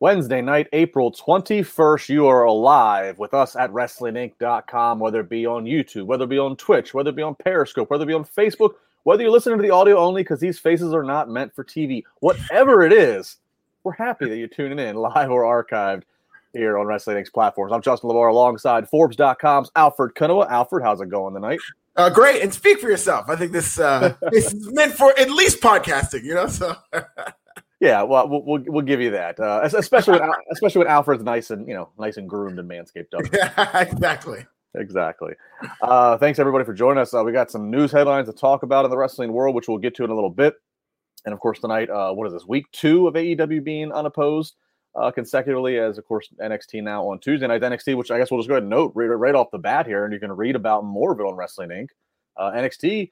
Wednesday night, April 21st. You are alive with us at WrestlingInc.com, whether it be on YouTube, whether it be on Twitch, whether it be on Periscope, whether it be on Facebook, whether you're listening to the audio only because these faces are not meant for TV. Whatever it is, we're happy that you're tuning in live or archived here on Wrestling Inc.'s platforms. I'm Justin LaBar alongside Forbes.com's Alfred Konuwa. Alfred, how's it going tonight? Uh, great, and speak for yourself. I think this uh, this is meant for at least podcasting, you know. So Yeah, well, we'll we'll, we'll give you that, uh, especially when, especially when Alfred's nice and you know nice and groomed and manscaped up. yeah, exactly. Exactly. Uh, thanks everybody for joining us. Uh, we got some news headlines to talk about in the wrestling world, which we'll get to in a little bit. And of course, tonight, uh, what is this? Week two of AEW being unopposed uh, consecutively, as of course NXT now on Tuesday night. NXT, which I guess we'll just go ahead and note right, right off the bat here, and you can read about more of it on Wrestling Inc. Uh, NXT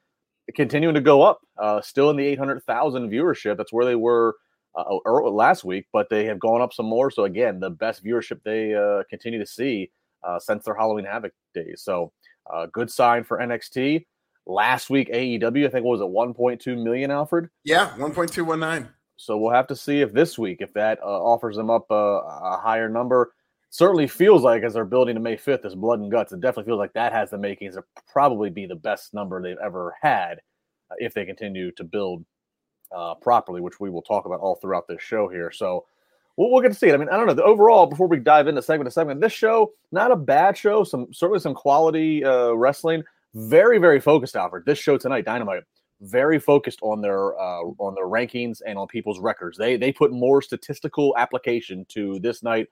continuing to go up, uh, still in the 800,000 viewership. That's where they were uh, last week, but they have gone up some more. So again, the best viewership they uh, continue to see uh, since their Halloween Havoc days. So uh, good sign for NXT. Last week, AEW, I think was it 1.2 million, Alfred? Yeah, 1.219. So we'll have to see if this week, if that uh, offers them up a, a higher number. Certainly feels like as they're building to May 5th, this blood and guts, it definitely feels like that has the makings to probably be the best number they've ever had uh, if they continue to build uh, properly, which we will talk about all throughout this show here. So we'll, we'll get to see it. I mean, I don't know. The overall, before we dive into segment to segment, this show not a bad show. Some certainly some quality uh, wrestling. Very very focused, Alfred. This show tonight, Dynamite, very focused on their uh, on their rankings and on people's records. They they put more statistical application to this night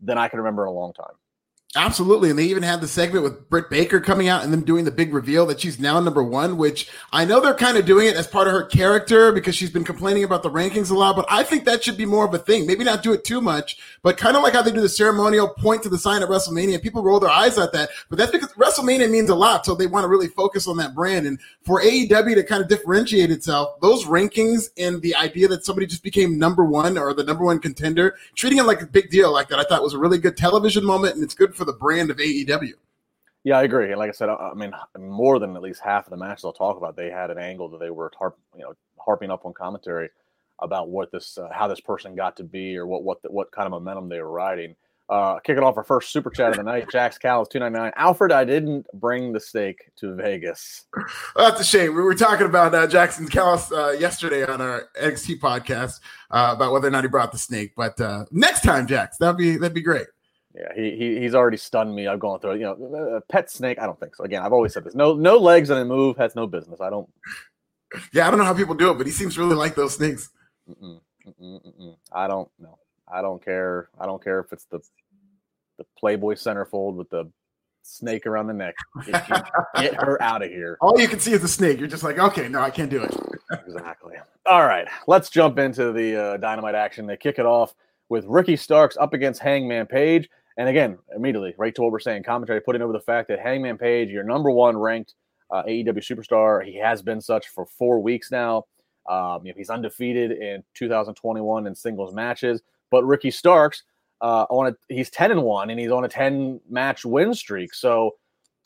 than I can remember in a long time. Absolutely. And they even had the segment with Britt Baker coming out and them doing the big reveal that she's now number one, which I know they're kind of doing it as part of her character because she's been complaining about the rankings a lot, but I think that should be more of a thing. Maybe not do it too much, but kind of like how they do the ceremonial point to the sign at WrestleMania. People roll their eyes at that, but that's because WrestleMania means a lot. So they want to really focus on that brand. And for AEW to kind of differentiate itself, those rankings and the idea that somebody just became number one or the number one contender, treating it like a big deal like that, I thought was a really good television moment and it's good for for the brand of AEW. Yeah, I agree. And like I said, I mean, more than at least half of the matches I'll talk about, they had an angle that they were harp, you know, harping up on commentary about what this, uh, how this person got to be, or what what the, what kind of momentum they were riding. Uh, kicking off our first super chat of the night, Jax Callis two ninety nine. Alfred, I didn't bring the steak to Vegas. Well, that's a shame. We were talking about uh, Jackson Callis uh, yesterday on our NXT podcast uh, about whether or not he brought the snake. But uh, next time, Jax, that'd be that'd be great. Yeah, he, he he's already stunned me. I've gone through it. You know, a pet snake. I don't think so. Again, I've always said this. No no legs and a move has no business. I don't. Yeah, I don't know how people do it, but he seems really like those snakes. Mm-mm, mm-mm, mm-mm. I don't know. I don't care. I don't care if it's the the Playboy centerfold with the snake around the neck. Get her out of here. All you can see is a snake. You're just like, okay, no, I can't do it. exactly. All right, let's jump into the uh, dynamite action. They kick it off with Ricky Starks up against Hangman Page. And again, immediately, right to what we're saying, commentary putting over the fact that Hangman Page, your number one ranked uh, AEW superstar, he has been such for four weeks now. Um, you know, he's undefeated in 2021 in singles matches. But Ricky Starks, uh, on a, he's 10 and one, and he's on a 10 match win streak. So,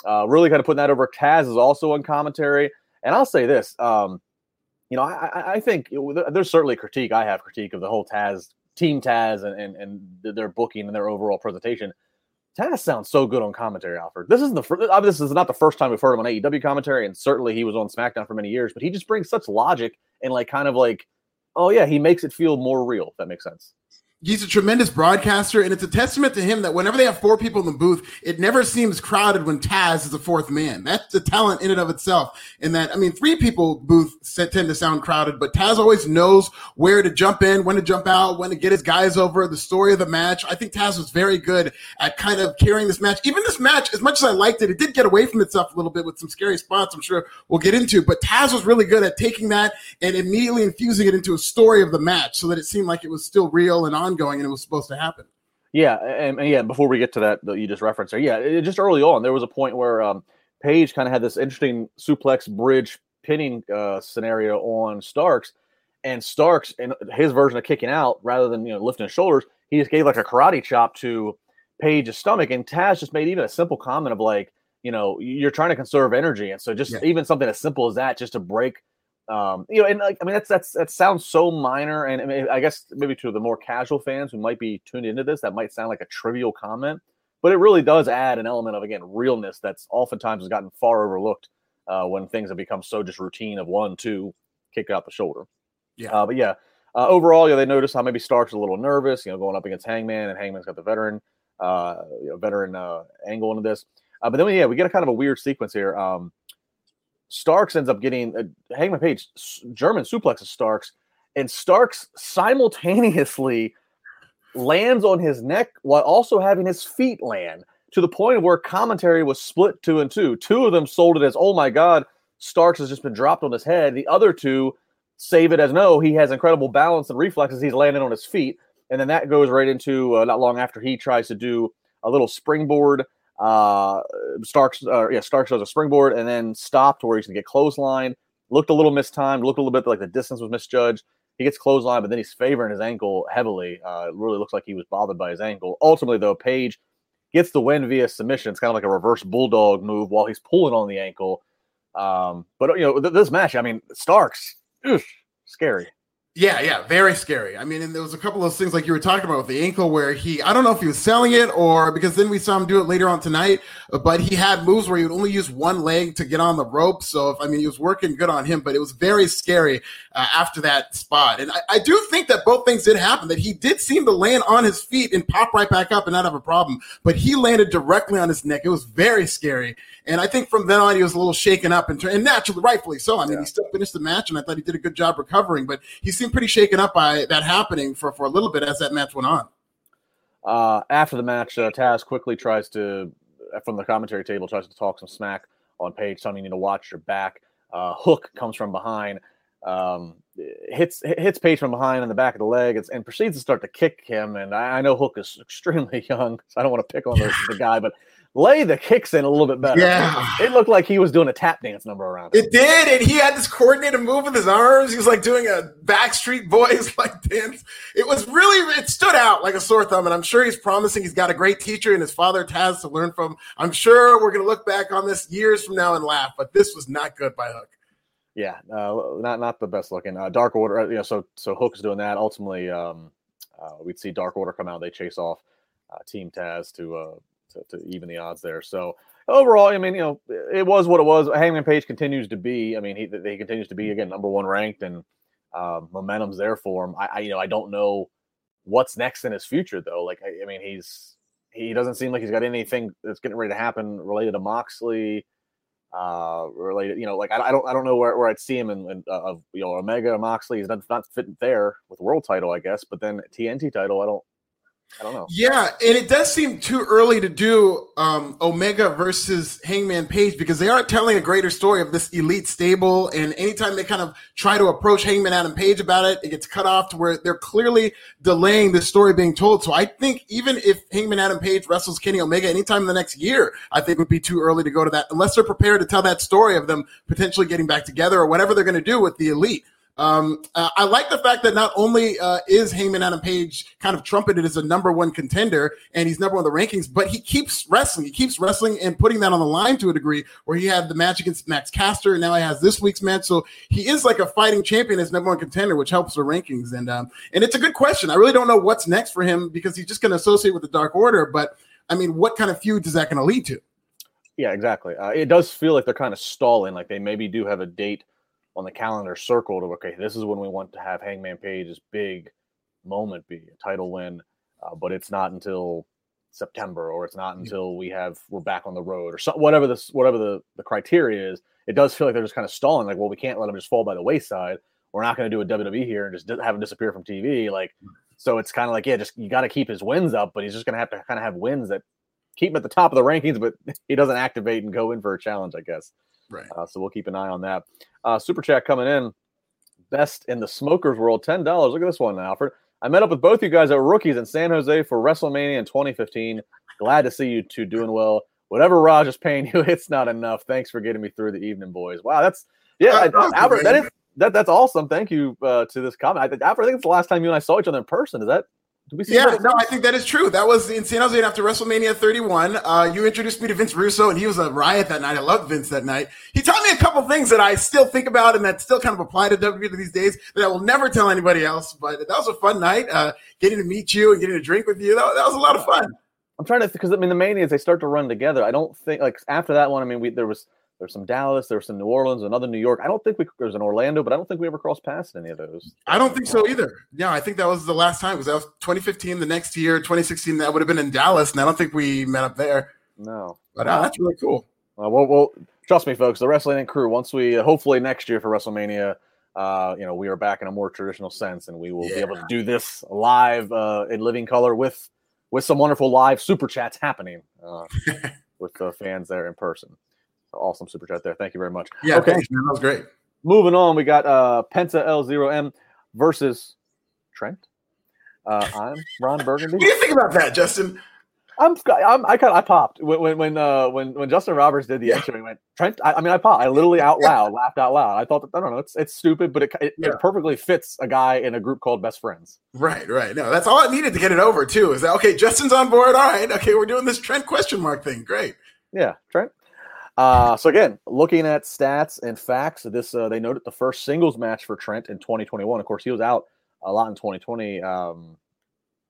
uh, really kind of putting that over. Taz is also on commentary, and I'll say this. Um, you know, I, I think there's certainly critique. I have critique of the whole Taz Team Taz and, and, and their booking and their overall presentation. Taz sounds so good on commentary, Alfred. This is the first, this is not the first time we've heard him on AEW commentary, and certainly he was on SmackDown for many years. But he just brings such logic and like kind of like, oh yeah, he makes it feel more real. If that makes sense he's a tremendous broadcaster, and it's a testament to him that whenever they have four people in the booth, it never seems crowded when Taz is the fourth man. That's a talent in and of itself. In that, I mean, three people booth tend to sound crowded, but Taz always knows where to jump in, when to jump out, when to get his guys over, the story of the match. I think Taz was very good at kind of carrying this match. Even this match, as much as I liked it, it did get away from itself a little bit with some scary spots. I'm sure we'll get into, but Taz was really good at taking that and immediately infusing it into a story of the match so that it seemed like it was still real and ongoing and it was supposed to happen. Yeah, and, and yeah, before we get to that that you just referenced there, yeah, it, just early on there was a point where um, Page kind of had this interesting suplex bridge pinning uh, scenario on Starks, and Starks in his version of kicking out rather than you know lifting his shoulders, he just gave like a karate chop to Page's stomach, and Taz just made even a simple comment of like, you know, you're trying to conserve energy, and so just yeah. even something as simple as that, just to break Um, you know, and like I mean, that's that's that sounds so minor, and I, mean, I guess maybe to the more casual fans who might be tuned into this, that might sound like a trivial comment, but it really does add an element of again realness that's oftentimes has gotten far overlooked uh, when things have become so just routine of one, two, kick out the shoulder. Yeah, uh, but yeah, uh, overall, yeah, they noticed how maybe Starks a little nervous, you know, going up against Hangman, and Hangman's got the veteran, uh, you know, veteran uh, angle into this. Uh, but then, yeah, we get a kind of a weird sequence here. Um, Starks ends up getting uh, Hangman Page German suplexes Starks, and Starks simultaneously lands on his neck while also having his feet land to the point where commentary was split two and two. Two of them sold it as, "Oh my God, Starks has just been dropped on his head." The other two save it as, "No, he has incredible balance and reflexes. He's landing on his feet." And then that goes right into uh, not long after he tries to do a little springboard uh, Starks, uh, yeah, Starks does a springboard and then stopped where he's gonna get clothesline. Looked a little mistimed. Looked a little bit like the distance was misjudged. He gets clothesline, but then he's favoring his ankle heavily. Uh, it really looks like he was bothered by his ankle. Ultimately, though, Page gets the win via submission. It's kind of like a reverse bulldog move while he's pulling on the ankle. Um, but you know, th- this match, I mean, Starks, ugh, scary. Yeah, yeah, very scary. I mean, and there was a couple of things like you were talking about with the ankle where he, I don't know if he was selling it or because then we saw him do it later on tonight, but he had moves where he would only use one leg to get on the rope. So, if, I mean, he was working good on him, but it was very scary uh, after that spot. And I, I, do think that both things did happen, that he did seem to land on his feet and pop right back up and not have a problem, but he landed directly on his neck. It was very scary. And I think from then on, he was a little shaken up and, and naturally, rightfully so. I mean, yeah. he still finished the match and I thought he did a good job recovering, but he seemed pretty shaken up by that happening for, for a little bit as that match went on. Uh, after the match, uh, Taz quickly tries to, from the commentary table, tries to talk some smack on Page, telling you need to watch your back. Uh, Hook comes from behind, um, hits hits Page from behind in the back of the leg, and, and proceeds to start to kick him. And I, I, know Hook is extremely young, so I don't want to pick on the, the guy, but lay the kicks in a little bit better. Yeah. It looked like he was doing a tap dance number around It did. And he had this coordinated move with his arms. He was like doing a Backstreet Boys like dance. It was really, it stood out like a sore thumb. And I'm sure he's promising he's got a great teacher and his father Taz to learn from. I'm sure we're going to look back on this years from now and laugh, but this was not good by Hook. Yeah, uh, not not the best looking. Uh, Dark Order, uh, you know, so so Hook is doing that. Ultimately, um, uh, we'd see Dark Order come out. They chase off uh, Team Taz to uh, to, to even the odds there. So overall, I mean, you know, it was what it was. Hangman Page continues to be. I mean, he he continues to be again number one ranked, and um, momentum's there for him. I, I, you know I don't know what's next in his future though. Like I, I, mean, he's he doesn't seem like he's got anything that's getting ready to happen related to Moxley. Uh, related, you know, like I, I don't I don't know where, where I'd see him in, in uh, you know Omega Moxley. He's not not fitting there with world title, I guess. But then TNT title, I don't I don't know. Yeah, and it does seem too early to do um, Omega versus Hangman Page because they aren't telling a greater story of this elite stable. And anytime they kind of try to approach Hangman Adam Page about it, it gets cut off to where they're clearly delaying the story being told. So I think even if Hangman Adam Page wrestles Kenny Omega anytime in the next year, I think would be too early to go to that unless they're prepared to tell that story of them potentially getting back together or whatever they're going to do with the elite. Um, uh, I like the fact that not only uh, is Hangman Adam Page kind of trumpeted as a number one contender and he's number one in the rankings, but he keeps wrestling. He keeps wrestling and putting that on the line to a degree where he had the match against Max Caster and now he has this week's match. So he is like a fighting champion as number one contender, which helps the rankings. And um, and it's a good question. I really don't know what's next for him because he's just going to associate with the Dark Order. But I mean, what kind of feud is that going to lead to? Yeah, exactly. Uh, it does feel like they're kind of stalling. Like they maybe do have a date on the calendar circled of okay, this is when we want to have Hangman Page's big moment be a title win, uh, but it's not until September or it's not until we have we're back on the road or so, whatever this whatever the the criteria is. It does feel like they're just kind of stalling. Like, well, we can't let them just fall by the wayside. We're not going to do a WWE here and just have him disappear from TV. Like, so it's kind of like, yeah, just you got to keep his wins up, but he's just going to have to kind of have wins that keep him at the top of the rankings, but he doesn't activate and go in for a challenge, I guess. Right. Uh, so we'll keep an eye on that. Uh, Super chat coming in. Best in the smokers world, ten dollars. Look at this one, Alfred. I met up with both you guys at Rookies in San Jose for WrestleMania in 2015. Glad to see you two doing well. Whatever Raj is paying you, it's not enough. Thanks for getting me through the evening, boys. Wow, that's yeah, uh, Alfred. That is that that's awesome. Thank you uh, to this comment. I, Alfred, I think it's the last time you and I saw each other in person. Is that yeah, no, I think that is true. That was in San Jose after WrestleMania 31. Uh, you introduced me to Vince Russo, and he was a riot that night. I loved Vince that night. He taught me a couple things that I still think about and that still kind of apply to WWE these days that I will never tell anybody else. But that was a fun night. Uh, getting to meet you and getting to drink with you, that, that was a lot of fun. I'm trying to because I mean the manias they start to run together. I don't think like after that one. I mean, we there was there's some Dallas, there's some New Orleans, another New York. I don't think we there's an Orlando, but I don't think we ever crossed past any of those. I don't think so either. Yeah, I think that was the last time because that was 2015. The next year, 2016, that would have been in Dallas, and I don't think we met up there. No, but uh, that's really cool. Uh, well, well, trust me, folks. The Wrestling crew. Once we uh, hopefully next year for WrestleMania, uh, you know, we are back in a more traditional sense, and we will yeah. be able to do this live uh, in living color with with some wonderful live super chats happening uh, with the fans there in person awesome super chat there. Thank you very much. Yeah, okay. Thanks, man. That was great. Moving on, we got uh Penta El Zero M versus Trent. Uh, I'm Ron Burgundy. What do you think about that, Justin? I'm, I'm I kind I popped when when uh, when when Justin Roberts did the yeah. intro. He went Trent. I, I, mean, I popped. I literally out loud yeah. laughed out loud. I thought that, I don't know. It's it's stupid, but it it, yeah. it, perfectly fits a guy in a group called Best Friends. Right, right. No, that's all it needed to get it over too. Is that okay? Justin's on board. All right. Okay, we're doing this Trent question mark thing. Great. Yeah, Trent. Uh, so again, looking at stats and facts, this uh, they noted the first singles match for Trent in 2021. Of course, he was out a lot in 2020. Um,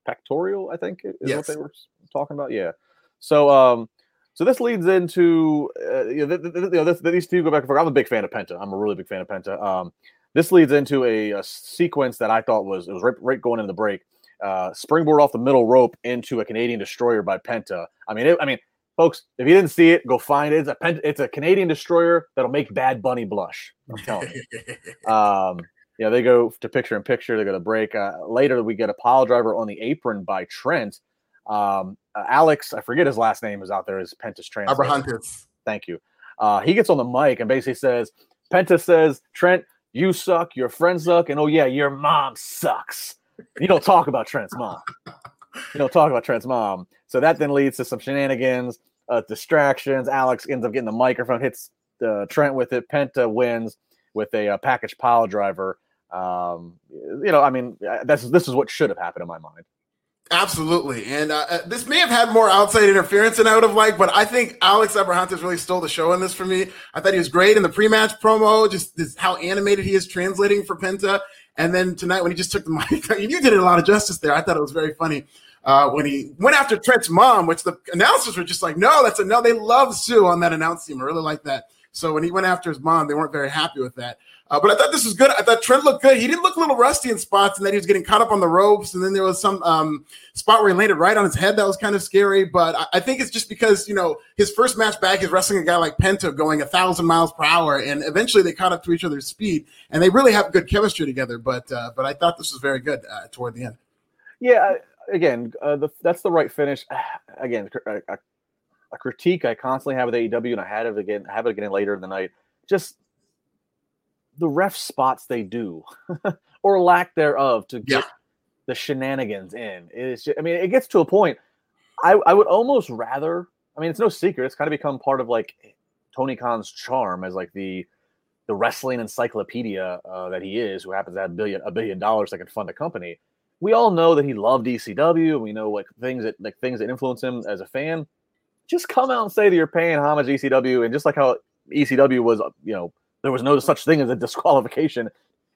pectoral, I think, is yes. what they were talking about. Yeah. So, um, so this leads into uh, you know, th- th- you know this, these two go back and forth. I'm a big fan of Penta. I'm a really big fan of Penta. Um, this leads into a, a, sequence that I thought was it was right, right going into the break. Uh, springboard off the middle rope into a Canadian destroyer by Penta. I mean, it, I mean, folks, if you didn't see it, go find it. It's a it's a Canadian destroyer that'll make Bad Bunny blush. I'm telling you. um, yeah, they go to picture in picture. They go to break. Uh, later, we get a pile driver on the apron by Trent. Um, uh, Alex, I forget his last name, is out there. Is Pentas Trent? Abrahantes. Thank you. Uh, he gets on the mic and basically says, Penta says, Trent, you suck, your friends suck, and oh yeah, your mom sucks. You don't talk about Trent's mom. You don't talk about Trent's mom. So that then leads to some shenanigans, uh, distractions. Alex ends up getting the microphone, hits uh, Trent with it. Penta wins with a, uh, package pile driver. Um, you know, I mean, uh, this is this is what should have happened in my mind. Absolutely, and uh, uh, this may have had more outside interference than I would have liked, but I think Alex Abrahantes really stole the show in this for me. I thought he was great in the pre-match promo, just how animated he is translating for Penta, and then tonight when he just took the mic, you did it a lot of justice there. I thought it was very funny uh, when he went after Trent's mom, which the announcers were just like, no, that's a no. They love Sue on that announce team. I really like that. So when he went after his mom, they weren't very happy with that. Uh, but I thought this was good. I thought Trent looked good. He didn't look a little rusty in spots, and that he was getting caught up on the ropes. And then there was some um, spot where he landed right on his head that was kind of scary. But I, I, think it's just because you know his first match back is wrestling a guy like Penta going a thousand miles per hour, and eventually they caught up to each other's speed, and they really have good chemistry together. But uh, but I thought this was very good uh, toward the end. Yeah, again, uh, the, that's the right finish. Again, a, a, a, critique I constantly have with AEW, and I had it again, have it again later in the night. Just the ref spots they do, or lack thereof, to get yeah. the shenanigans in. It's just, I mean, it gets to a point. I, I would almost rather. I mean, it's no secret. It's kind of become part of like Tony Khan's charm as like the the wrestling encyclopedia uh, that he is, who happens to have a billion a billion dollars that can fund a company we all know that he loved ECW. We know like things that like things that influence him as a fan. Just come out and say that you're paying homage to ECW, and just like how ECW was, you know, there was no such thing as a disqualification.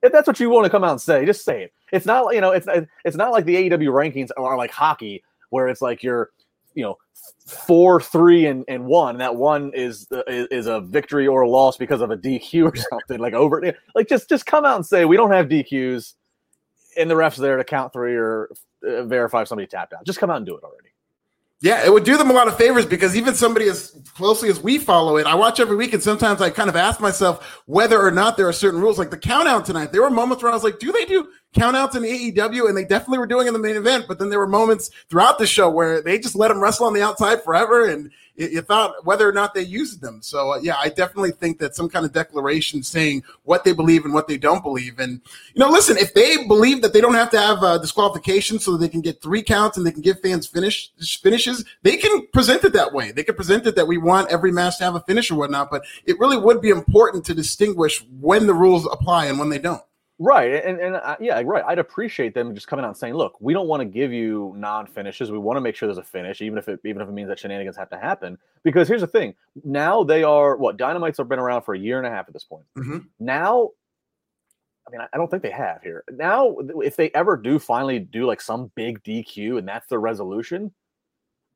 If that's what you want to come out and say, just say it. It's not, you know, it's it's not like the AEW rankings are like hockey, where it's like you're, you know, four, three, and, and one. And that one is, is is a victory or a loss because of a DQ or something like over. Like just just come out and say we don't have DQs and the refs there to count three or uh, verify if somebody tapped out. Just come out and do it already. Yeah, it would do them a lot of favors because even somebody as closely as we follow it, I watch every week, and sometimes I kind of ask myself whether or not there are certain rules. Like the count out tonight, there were moments where I was like, "Do they do countouts in AEW?" And they definitely were doing in the main event. But then there were moments throughout the show where they just let them wrestle on the outside forever, and you thought whether or not they used them. So uh, yeah, I definitely think that some kind of declaration saying what they believe and what they don't believe. And you know, listen, if they believe that they don't have to have a disqualification so they can get three counts and they can give fans finish finishes, they can present it that way. They can present it that we want every match to have a finish or whatnot. But it really would be important to distinguish when the rules apply and when they don't. Right, and and uh, yeah, right. I'd appreciate them just coming out and saying, "Look, we don't want to give you non-finishes. We want to make sure there's a finish, even if it even if it means that shenanigans have to happen." Because here's the thing: now they are what Dynamites have been around for a year and a half at this point. Mm-hmm. Now, I mean, I, I don't think they have here. Now, if they ever do finally do like some big DQ and that's their resolution,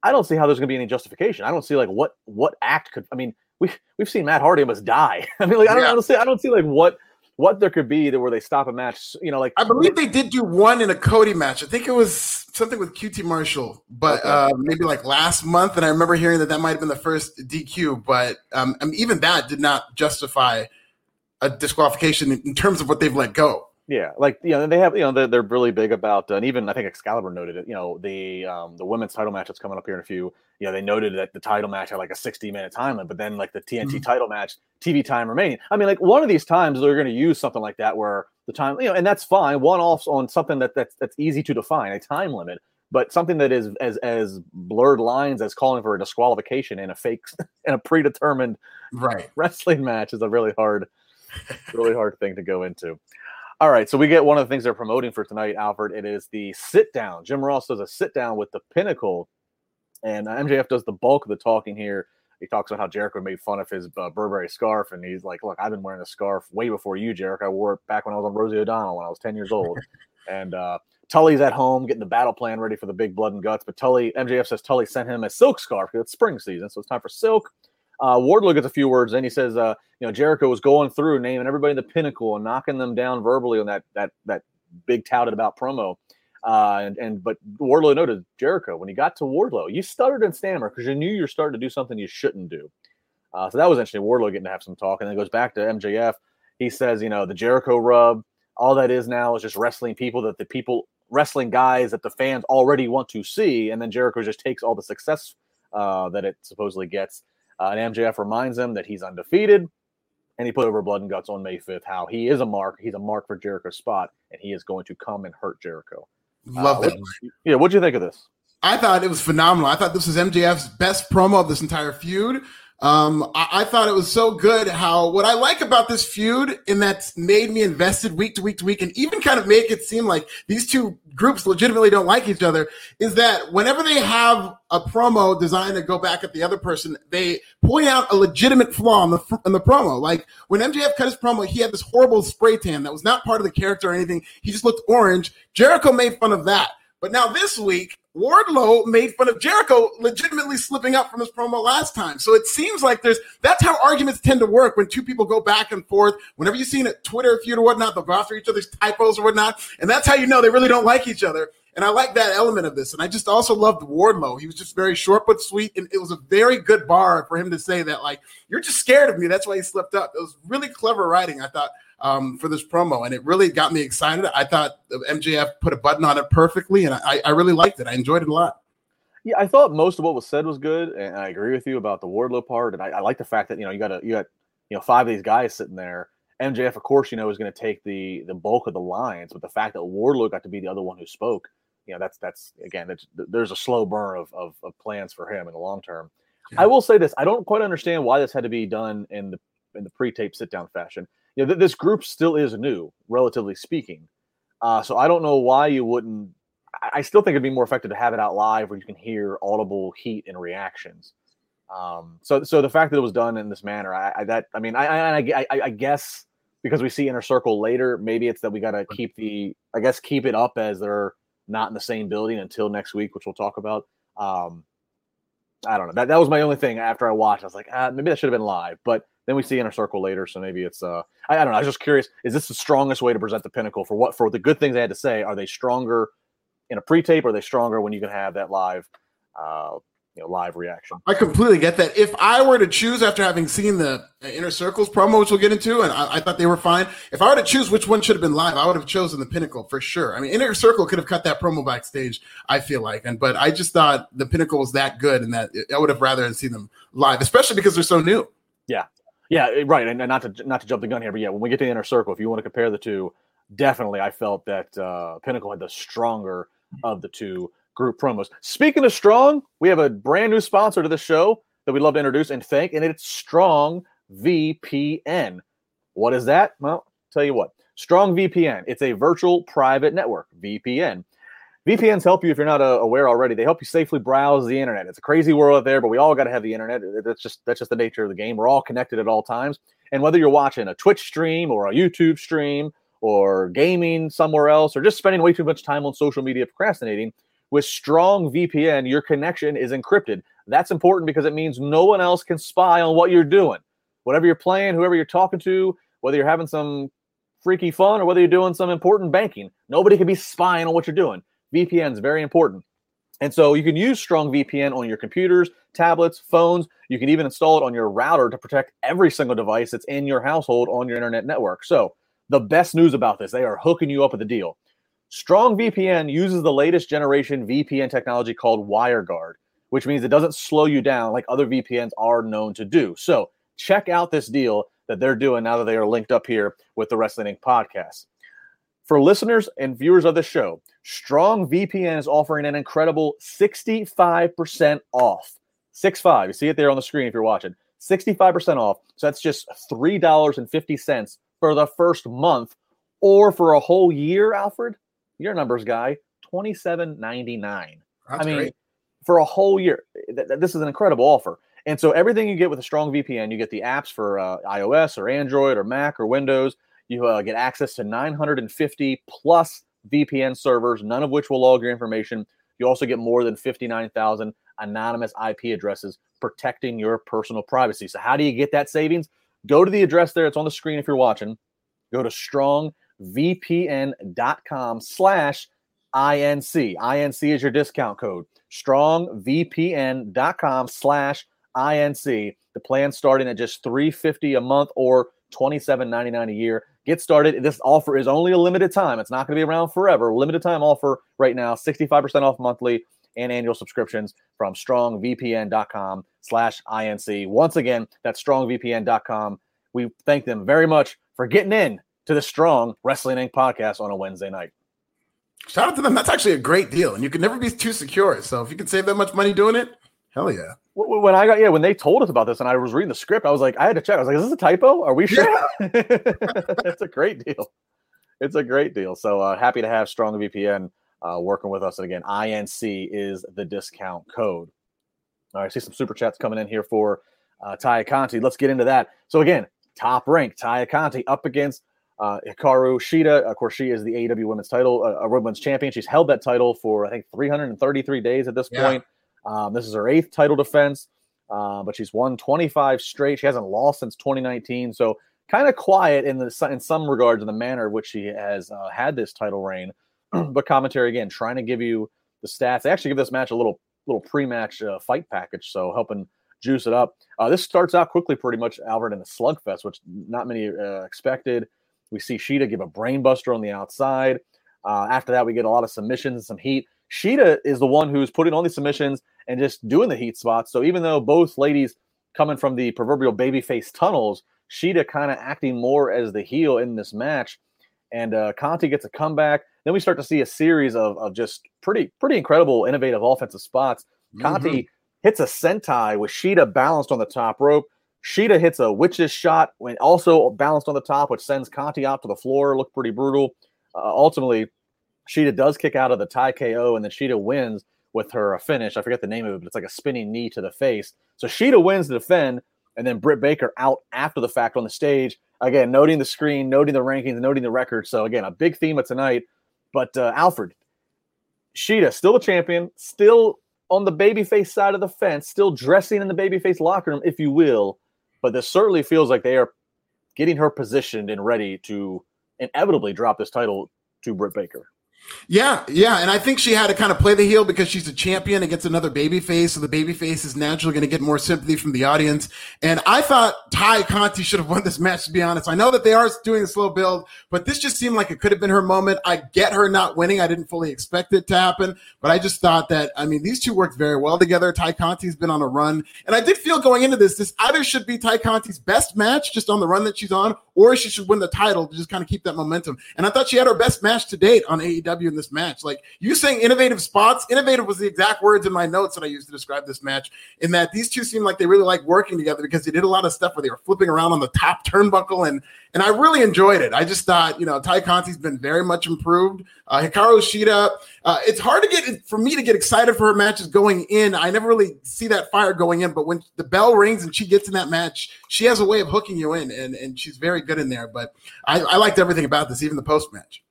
I don't see how there's going to be any justification. I don't see like what what act could. I mean, we we've seen Matt Hardy almost die. I mean, like I don't, Yeah. I don't see I don't see like what what there could be that where they stop a match. You know, like I believe they did do one in a Cody match. I think it was something with QT Marshall, but Okay. uh, maybe like last month. And I remember hearing that that might have been the first DQ. But um, I mean, even that did not justify a disqualification in, terms of what they've let go. Yeah, like you know, they have you know they're, they're really big about, uh, and even I think Excalibur noted it. You know, the um, the women's title match that's coming up here in a few. You know, they noted that the title match had like a sixty minute time limit, but then like the TNT Mhm. title match, TV time remaining. I mean, like one of these times they're going to use something like that where the time, you know, and that's fine. One offs on something that that's that's easy to define, a time limit, but something that is as as blurred lines as calling for a disqualification in a fake in a predetermined Right. wrestling match is a really hard, really hard thing to go into. All right, so we get one of the things they're promoting for tonight, Alfred. It is the sit down. Jim Ross does a sit down with the Pinnacle, and uh, MJF does the bulk of the talking here. He talks about how Jericho made fun of his uh, Burberry scarf, and he's like, "Look, I've been wearing a scarf way before you, Jericho. I wore it back when I was on Rosie O'Donnell when I was ten years old." and uh, Tully's at home getting the battle plan ready for the big blood and guts. But Tully, MJF says Tully sent him a silk scarf because it's spring season, so it's time for silk. Uh, Wardlow gets a few words, and he says, uh, you know, Jericho was going through naming everybody in the pinnacle and knocking them down verbally on that that that big touted about promo. Uh, and, and but Wardlow noted Jericho when he got to Wardlow, you stuttered and stammered because you knew you were starting to do something you shouldn't do. Uh, so that was interesting. Wardlow getting to have some talk, and then goes back to MJF. He says, you know, the Jericho rub, all that is now is just wrestling people that the people wrestling guys that the fans already want to see, and then Jericho just takes all the success uh, that it supposedly gets. Uh, and MJF reminds him that he's undefeated, and he put over blood and guts on May 5th how he is a mark. He's a mark for Jericho's spot, and he is going to come and hurt Jericho. Love Uh, that. what- yeah, what do you think of this? I thought it was phenomenal. I thought this was MJF's best promo of this entire feud. Um, I, I thought it was so good how what I like about this feud and that's made me invested week to week to week and even kind of make it seem like these two groups legitimately don't like each other is that whenever they have a promo designed to go back at the other person, they point out a legitimate flaw in the in the promo. Like when MJF cut his promo, he had this horrible spray tan that was not part of the character or anything. He just looked orange. Jericho made fun of that. But now this week, Wardlow made fun of Jericho legitimately slipping up from his promo last time. So it seems like there's that's how arguments tend to work when two people go back and forth. Whenever you see a Twitter feud or whatnot, they'll go after each other's typos or whatnot. And that's how you know they really don't like each other. And I like that element of this. And I just also loved Wardlow. He was just very short but sweet. And it was a very good bar for him to say that, like, you're just scared of me. That's why he slipped up. It was really clever writing, I thought, um, for this promo. And it really got me excited. I thought MJF put a button on it perfectly. And I, I really liked it. I enjoyed it a lot. Yeah, I thought most of what was said was good, and I agree with you about the Wardlow part. And I, I like the fact that you know you got a, you got you know five of these guys sitting there. MJF, of course, you know is going to take the the bulk of the lines, but the fact that Wardlow got to be the other one who spoke, you know, that's that's again, that's, there's a slow burn of, of of plans for him in the long term. Yeah. I will say this: I don't quite understand why this had to be done in the in the pre-tape sit down fashion. You know, th- this group still is new, relatively speaking. Uh, so I don't know why you wouldn't. I- I still think it'd be more effective to have it out live where you can hear audible heat and reactions. Um, so, so the fact that it was done in this manner, I, I that I mean, I, I, I, I- I guess because we see Inner Circle later, maybe it's that we got to keep the, I guess, keep it up as they're not in the same building until next week, which we'll talk about. Um, I don't know. That that was my only thing after I watched. I was like, ah, maybe that should have been live, but then we see Inner Circle later, so maybe it's. Uh, I, I don't know. I was just curious. Is this the strongest way to present the Pinnacle for what for the good things they had to say? Are they stronger in a pre-tape? Or are they stronger when you can have that live, uh, you know, live reaction? I completely get that. If I were to choose after having seen the Inner Circles promo, which we'll get into, and I, I thought they were fine. If I were to choose which one should have been live, I would have chosen the Pinnacle for sure. I mean, Inner Circle could have cut that promo backstage. I feel like, and but I just thought the Pinnacle was that good, and that I would have rather seen them live, especially because they're so new. Yeah, eh, right. And, and not to not to jump the gun here, but yeah, when we get to the Inner Circle, if you want to compare the two, definitely I felt that uh, Pinnacle had the stronger of the two group promos. Speaking of strong, we have a brand new sponsor to the show that we'd love to introduce and thank, and it's Strong VPN. What is that? Well, tell you what. Strong VPN, it's a virtual private network, VPN. VPNs help you if you're not uh, aware already. They help you safely browse the internet. It's a crazy world out there, but we all got to have the internet. That's just that's just the nature of the game. We're all connected at all times. And whether you're watching a Twitch stream or a YouTube stream or gaming somewhere else or just spending way too much time on social media procrastinating, with strong VPN, your connection is encrypted. That's important because it means no one else can spy on what you're doing. Whatever you're playing, whoever you're talking to, whether you're having some freaky fun or whether you're doing some important banking, nobody can be spying on what you're doing. VPN is very important. And so you can use Strong VPN on your computers, tablets, phones. You can even install it on your router to protect every single device that's in your household on your internet network. So the best news about this, they are hooking you up with a deal. Strong VPN uses the latest generation VPN technology called WireGuard, which means it doesn't slow you down like other VPNs are known to do. So check out this deal that they're doing now that they are linked up here with the Wrestling Inc. podcast. For listeners and viewers of the show, Strong VPN is offering an incredible 65% off. 65. You see it there on the screen if you're watching. 65% off. So that's just $3.50 for the first month or for a whole year, Alfred. Your numbers guy, 27.99. I mean, great. for a whole year. Th- th- this is an incredible offer. And so everything you get with a strong VPN, you get the apps for uh, iOS or Android or Mac or Windows. You uh, get access to 950 plus VPN servers, none of which will log your information. You also get more than 59,000 anonymous IP addresses protecting your personal privacy. So, how do you get that savings? Go to the address there. It's on the screen if you're watching. Go to strongvpn.com slash INC. INC is your discount code. Strongvpn.com slash INC. The plan starting at just 350 a month or 27.99 a year. Get started. This offer is only a limited time. It's not going to be around forever. Limited time offer right now, 65% off monthly and annual subscriptions from strongvpn.com slash INC. Once again, that's strongvpn.com. We thank them very much for getting in to the Strong Wrestling Inc. podcast on a Wednesday night. Shout out to them. That's actually a great deal. And you can never be too secure. So if you can save that much money doing it, hell yeah when I got yeah, when they told us about this and I was reading the script, I was like, I had to check. I was like, is this a typo? Are we sure? It's a great deal. It's a great deal. So uh, happy to have Strong VPN uh, working with us. And again, INC is the discount code. All right, I see some super chats coming in here for uh, Tay Conti. Let's get into that. So again, top rank Tay Conti up against uh, Hikaru Shida. Of course, she is the AEW Women's Title, uh, Women's Champion. She's held that title for I think 333 days at this yeah. point. Um, this is her eighth title defense, uh, but she's won 25 straight. She hasn't lost since 2019. So kind of quiet in the in some regards in the manner in which she has uh, had this title reign. but commentary again, trying to give you the stats. They actually give this match a little little pre-match uh, fight package, so helping juice it up. Uh, this starts out quickly, pretty much, Alfred, in a slugfest, which not many uh, expected. We see Shida give a brainbuster on the outside. Uh, after that, we get a lot of submissions and some heat. Shida is the one who's putting on these submissions and just doing the heat spots. So even though both ladies coming from the proverbial babyface tunnels, Shida kind of acting more as the heel in this match. And uh, Conti gets a comeback. Then we start to see a series of, of just pretty pretty incredible, innovative offensive spots. Conti mm-hmm. hits a sentai with Shida balanced on the top rope. Shida hits a witch's shot when also balanced on the top, which sends Conti out to the floor. Looked pretty brutal. Uh, ultimately, Shida does kick out of the tie KO, and then Shida wins with her finish. I forget the name of it, but it's like a spinning knee to the face. So Shida wins the defend, and then Britt Baker out after the fact on the stage. Again, noting the screen, noting the rankings, noting the record. So again, a big theme of tonight. But uh, Alfred, Shida still the champion, still on the babyface side of the fence, still dressing in the babyface locker room, if you will. But this certainly feels like they are getting her positioned and ready to inevitably drop this title to Britt Baker. Yeah, yeah, and I think she had to kind of play the heel because she's a champion against another baby face, so the baby face is naturally going to get more sympathy from the audience. And I thought Ty Conti should have won this match. To be honest, I know that they are doing a slow build, but this just seemed like it could have been her moment. I get her not winning; I didn't fully expect it to happen, but I just thought that I mean these two worked very well together. Ty Conti's been on a run, and I did feel going into this, this either should be Ty Conti's best match just on the run that she's on, or she should win the title to just kind of keep that momentum. And I thought she had her best match to date on AEW AEW in this match. Like you saying innovative spots, innovative was the exact words in my notes that I used to describe this match, in that these two seem like they really like working together because they did a lot of stuff where they were flipping around on the top turnbuckle and and I really enjoyed it. I just thought, you know, Tay Conti's been very much improved. Uh, Hikaru Shida, uh, it's hard to get for me to get excited for her matches going in. I never really see that fire going in, but when the bell rings and she gets in that match, she has a way of hooking you in, and, and she's very good in there. But I, I liked everything about this, even the post match.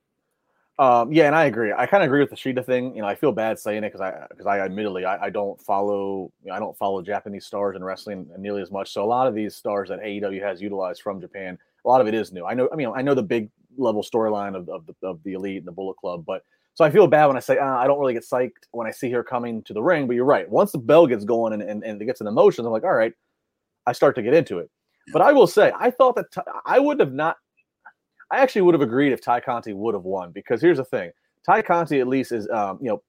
Um, yeah, and I agree. I kind of agree with the Shida thing. You know, I feel bad saying it because I because I admittedly I, I don't follow you know, I don't follow Japanese stars in wrestling nearly as much. So a lot of these stars that AEW has utilized from Japan a lot of it is new. I know. I mean, I know the big level storyline of, of the, of the elite and the Bullet Club, but so I feel bad when I say uh, I don't really get psyched when I see her coming to the ring. But you're right. Once the bell gets going and, and, and it gets in the motions, I'm like, all right, I start to get into it. But I will say, I thought that t- I would have not. I actually would have agreed if Ty Conti would have won because here's the thing: Ty Conti at least is, um, you know,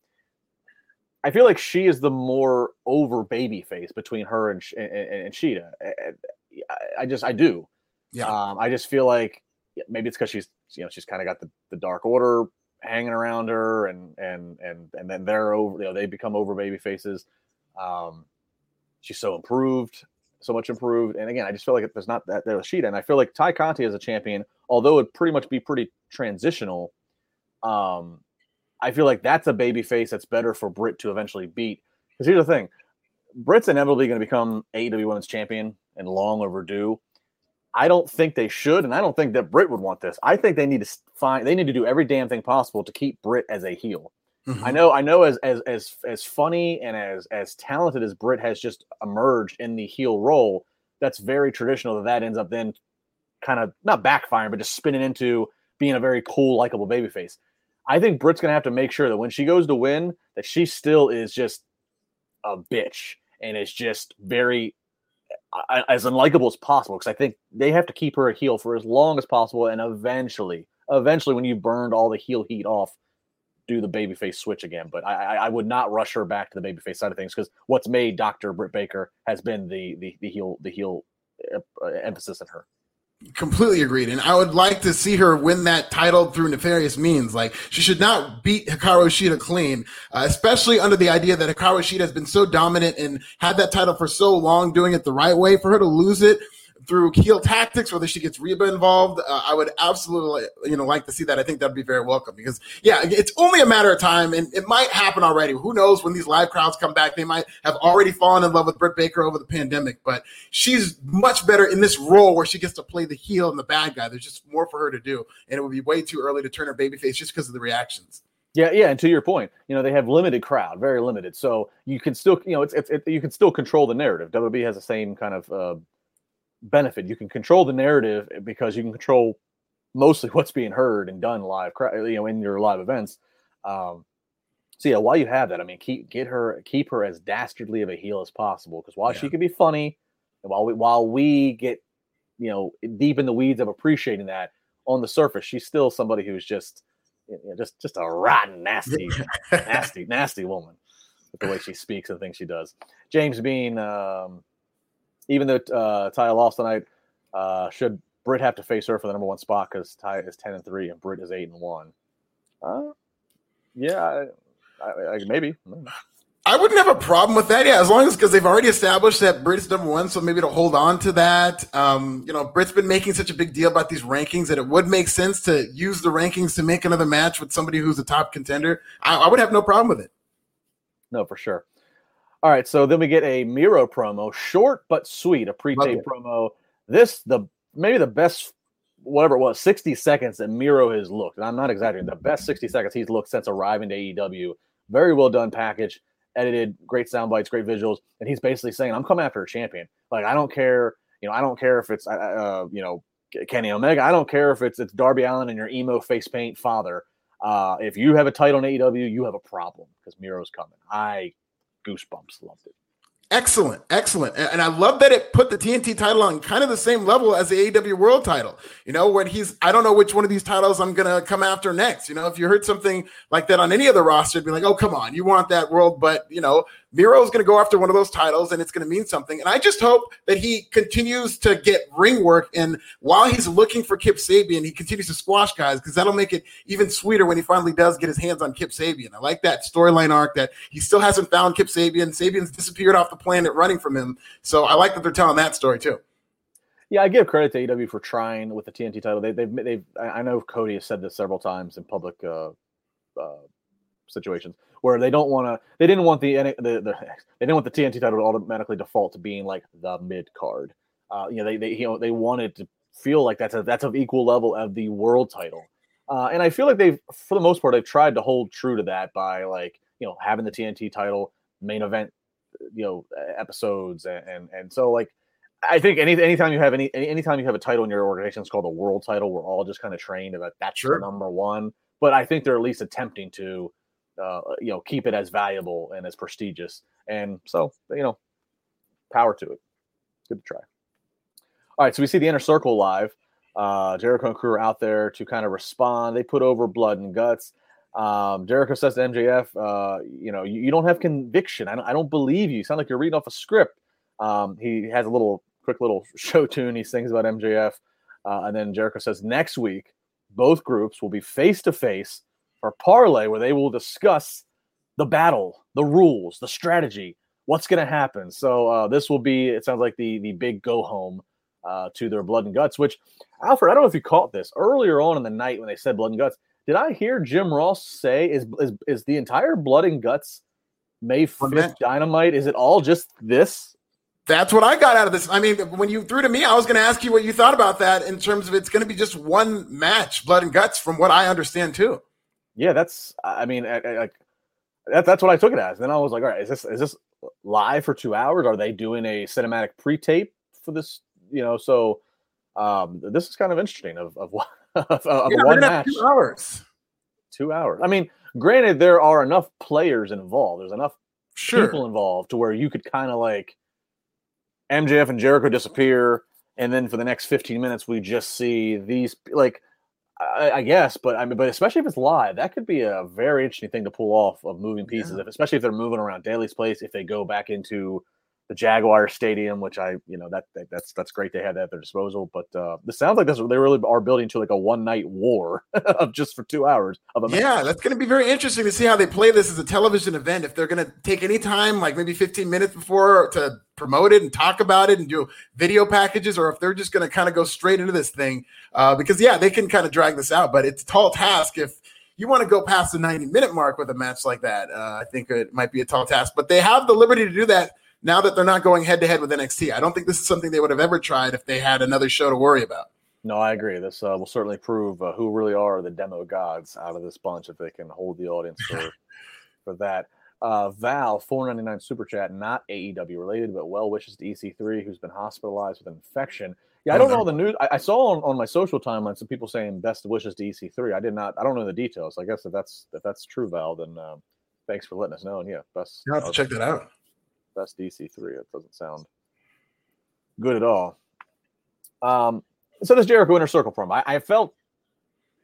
I feel like she is the more over baby face between her and and, and Shida. I just I do. Yeah. Um, I just feel like maybe it's because she's you know she's kind of got the, the dark order hanging around her and and and and then they're over you know they become over baby faces. Um, she's so improved, so much improved. And again, I just feel like there's not that there's a sheet. And I feel like Ty Conti as a champion, although it would pretty much be pretty transitional, um, I feel like that's a baby face that's better for Britt to eventually beat. Because here's the thing. Britt's inevitably going to become AEW Women's Champion and long overdue. I don't think they should, and I don't think that Britt would want this. I think they need to find they need to do every damn thing possible to keep Britt as a heel. Mm-hmm. I know, I know, as as as as funny and as as talented as Britt has just emerged in the heel role, that's very traditional. That that ends up then kind of not backfiring, but just spinning into being a very cool, likable babyface. I think Britt's gonna have to make sure that when she goes to win, that she still is just a bitch and is just very as unlikable as possible because I think they have to keep her a heel for as long as possible, and eventually, eventually, when you burned all the heel heat off, do the babyface switch again. But I, I would not rush her back to the babyface side of things because what's made Doctor Britt Baker has been the the the heel the heel uh, emphasis in her completely agreed. And I would like to see her win that title through nefarious means. Like she should not beat Hikaru Shida clean, uh, especially under the idea that Hikaru Shida has been so dominant and had that title for so long, doing it the right way. For her to lose it through heel tactics, whether she gets Reba involved, uh, I would absolutely, you know, like to see that. I think that'd be very welcome because, yeah, it's only a matter of time, and it might happen already. Who knows when these live crowds come back? They might have already fallen in love with Britt Baker over the pandemic, but she's much better in this role where she gets to play the heel and the bad guy. There's just more for her to do, and it would be way too early to turn her babyface just because of the reactions. Yeah, yeah, and to your point, you know they have limited crowd, very limited, so you can still, you know, it's, it's it, you can still control the narrative. WB has the same kind of uh, benefit. You can control the narrative because you can control mostly what's being heard and done live, you know, in your live events. Um, so yeah, while you have that, I mean, keep get her, keep her as dastardly of a heel as possible. Because while yeah. she can be funny, and while we while we get, you know, deep in the weeds of appreciating that, on the surface, she's still somebody who's just, you know, just just a rotten, nasty, nasty, nasty woman with the way she speaks and things she does. James Bean, um, even though uh, Ty lost tonight, uh, should Britt have to face her for the number one spot because Ty is ten and three and Britt is eight and one? Uh, yeah, I, I, I, maybe. I wouldn't have a problem with that. Yeah, as long as because they've already established that Britt's number one, so maybe to hold on to that. Um, you know, Britt's been making such a big deal about these rankings that it would make sense to use the rankings to make another match with somebody who's a top contender. I, I would have no problem with it. No, for sure. All right, so then we get a Miro promo, short but sweet, a pre-tape promo. This the maybe the best whatever it was, 60 seconds that Miro has looked. And I'm not exaggerating, the best 60 seconds he's looked since arriving to AEW. Very well done package, edited, great sound bites, great visuals. And he's basically saying, I'm coming after a champion. Like, I don't care, you know, I don't care if it's, uh, uh you know, Kenny Omega. I don't care if it's it's Darby Allin and your emo face paint father. Uh, if you have a title in AEW, you have a problem because Miro's coming. I goosebumps. Loved it. Excellent, excellent, and I love that it put the TNT title on kind of the same level as the AEW World Title. You know, when he's, I don't know which one of these titles I'm gonna come after next. You know, if you heard something like that on any other roster, it'd be like, oh come on, you want that world, but you know, Miro is going to go after one of those titles and it's going to mean something. And I just hope that he continues to get ring work. And while he's looking for Kip Sabian, he continues to squash guys because that'll make it even sweeter when he finally does get his hands on Kip Sabian. I like that storyline arc that he still hasn't found Kip Sabian. Sabian's disappeared off the planet running from him. So I like that they're telling that story too. Yeah, I give credit to AEW for trying with the TNT title. They, they've, they've, I know Cody has said this several times in public uh, uh, situations where they don't want to. They didn't want the, the the they didn't want the TNT title to automatically default to being like the mid card. Uh, you know, they they you know they wanted to feel like that's a that's of equal level of the world title. Uh, and I feel like they've, for the most part, they've tried to hold true to that by like you know having the TNT title main event, you know, episodes and and, and so like I think any anytime you have any anytime you have a title in your organization, it's called a world title. We're all just kind of trained that that's sure. number one. But I think they're at least attempting to uh, you know keep it as valuable and as prestigious. And so you know, power to it. Good to try. All right, so we see the inner circle live. Uh, Jericho and crew are out there to kind of respond. They put over blood and guts. Um, Jericho says to MJF, uh, you know, you, you, don't have conviction. I don't, I don't believe you. Sound like you're reading off a script. Um, he has a little quick little show tune. He sings about MJF. Uh, and then Jericho says next week, both groups will be face to face or parlay where they will discuss the battle, the rules, the strategy, what's going to happen. So uh, this will be, it sounds like the the big go home uh, to their blood and guts. Which Alfred, I don't know if you caught this earlier on in the night when they said blood and guts. Did I hear Jim Ross say is is, is the entire blood and guts May fifth dynamite? Is it all just this? That's what I got out of this. I mean, when you threw to me, I was going to ask you what you thought about that in terms of it's going to be just one match, blood and guts, from what I understand too yeah, that's. I mean, like that, that's what I took it as. Then I was like, all right, is this is this live for two hours? Are they doing a cinematic pre-tape for this? You know, so um, this is kind of interesting. Of of, of, of yeah, one match, two hours. Two hours. I mean, granted, there are enough players involved. There's enough sure. people involved to where you could kind of like MJF and Jericho disappear, and then for the next 15 minutes, we just see these like I, I, guess, but I mean, but especially if it's live, that could be a very interesting thing to pull off of moving pieces. Yeah. If, especially if they're moving around Daily's place, if they go back into the Jaguar Stadium, which I, you know, that, that that's that's great. They had that at their disposal, but uh, this sounds like this they really are building to like a one night war of just for two hours of a match. Yeah, that's going to be very interesting to see how they play this as a television event. If they're going to take any time, like maybe 15 minutes before, to promote it and talk about it and do video packages, or if they're just going to kind of go straight into this thing. Uh, because yeah, they can kind of drag this out, but it's a tall task if you want to go past the 90 minute mark with a match like that. Uh, I think it might be a tall task, but they have the liberty to do that now that they're not going head to head with NXT. I don't think this is something they would have ever tried if they had another show to worry about. No, I agree. This uh, will certainly prove uh, who really are the demo gods out of this bunch if they can hold the audience for for that. Uh, Val, four ninety nine super chat, not AEW related, but well wishes to EC3, who's been hospitalized with an infection. Yeah, I don't know the news. I, I saw on, on, my social timeline some people saying best wishes to EC3. I did not. I don't know the details. I guess if that's if that's true, Val, then um, thanks for letting us know. And yeah, best. You have to check that out best EC3. It doesn't sound good at all. Um, so this Jericho Inner Circle promo, I, I, felt,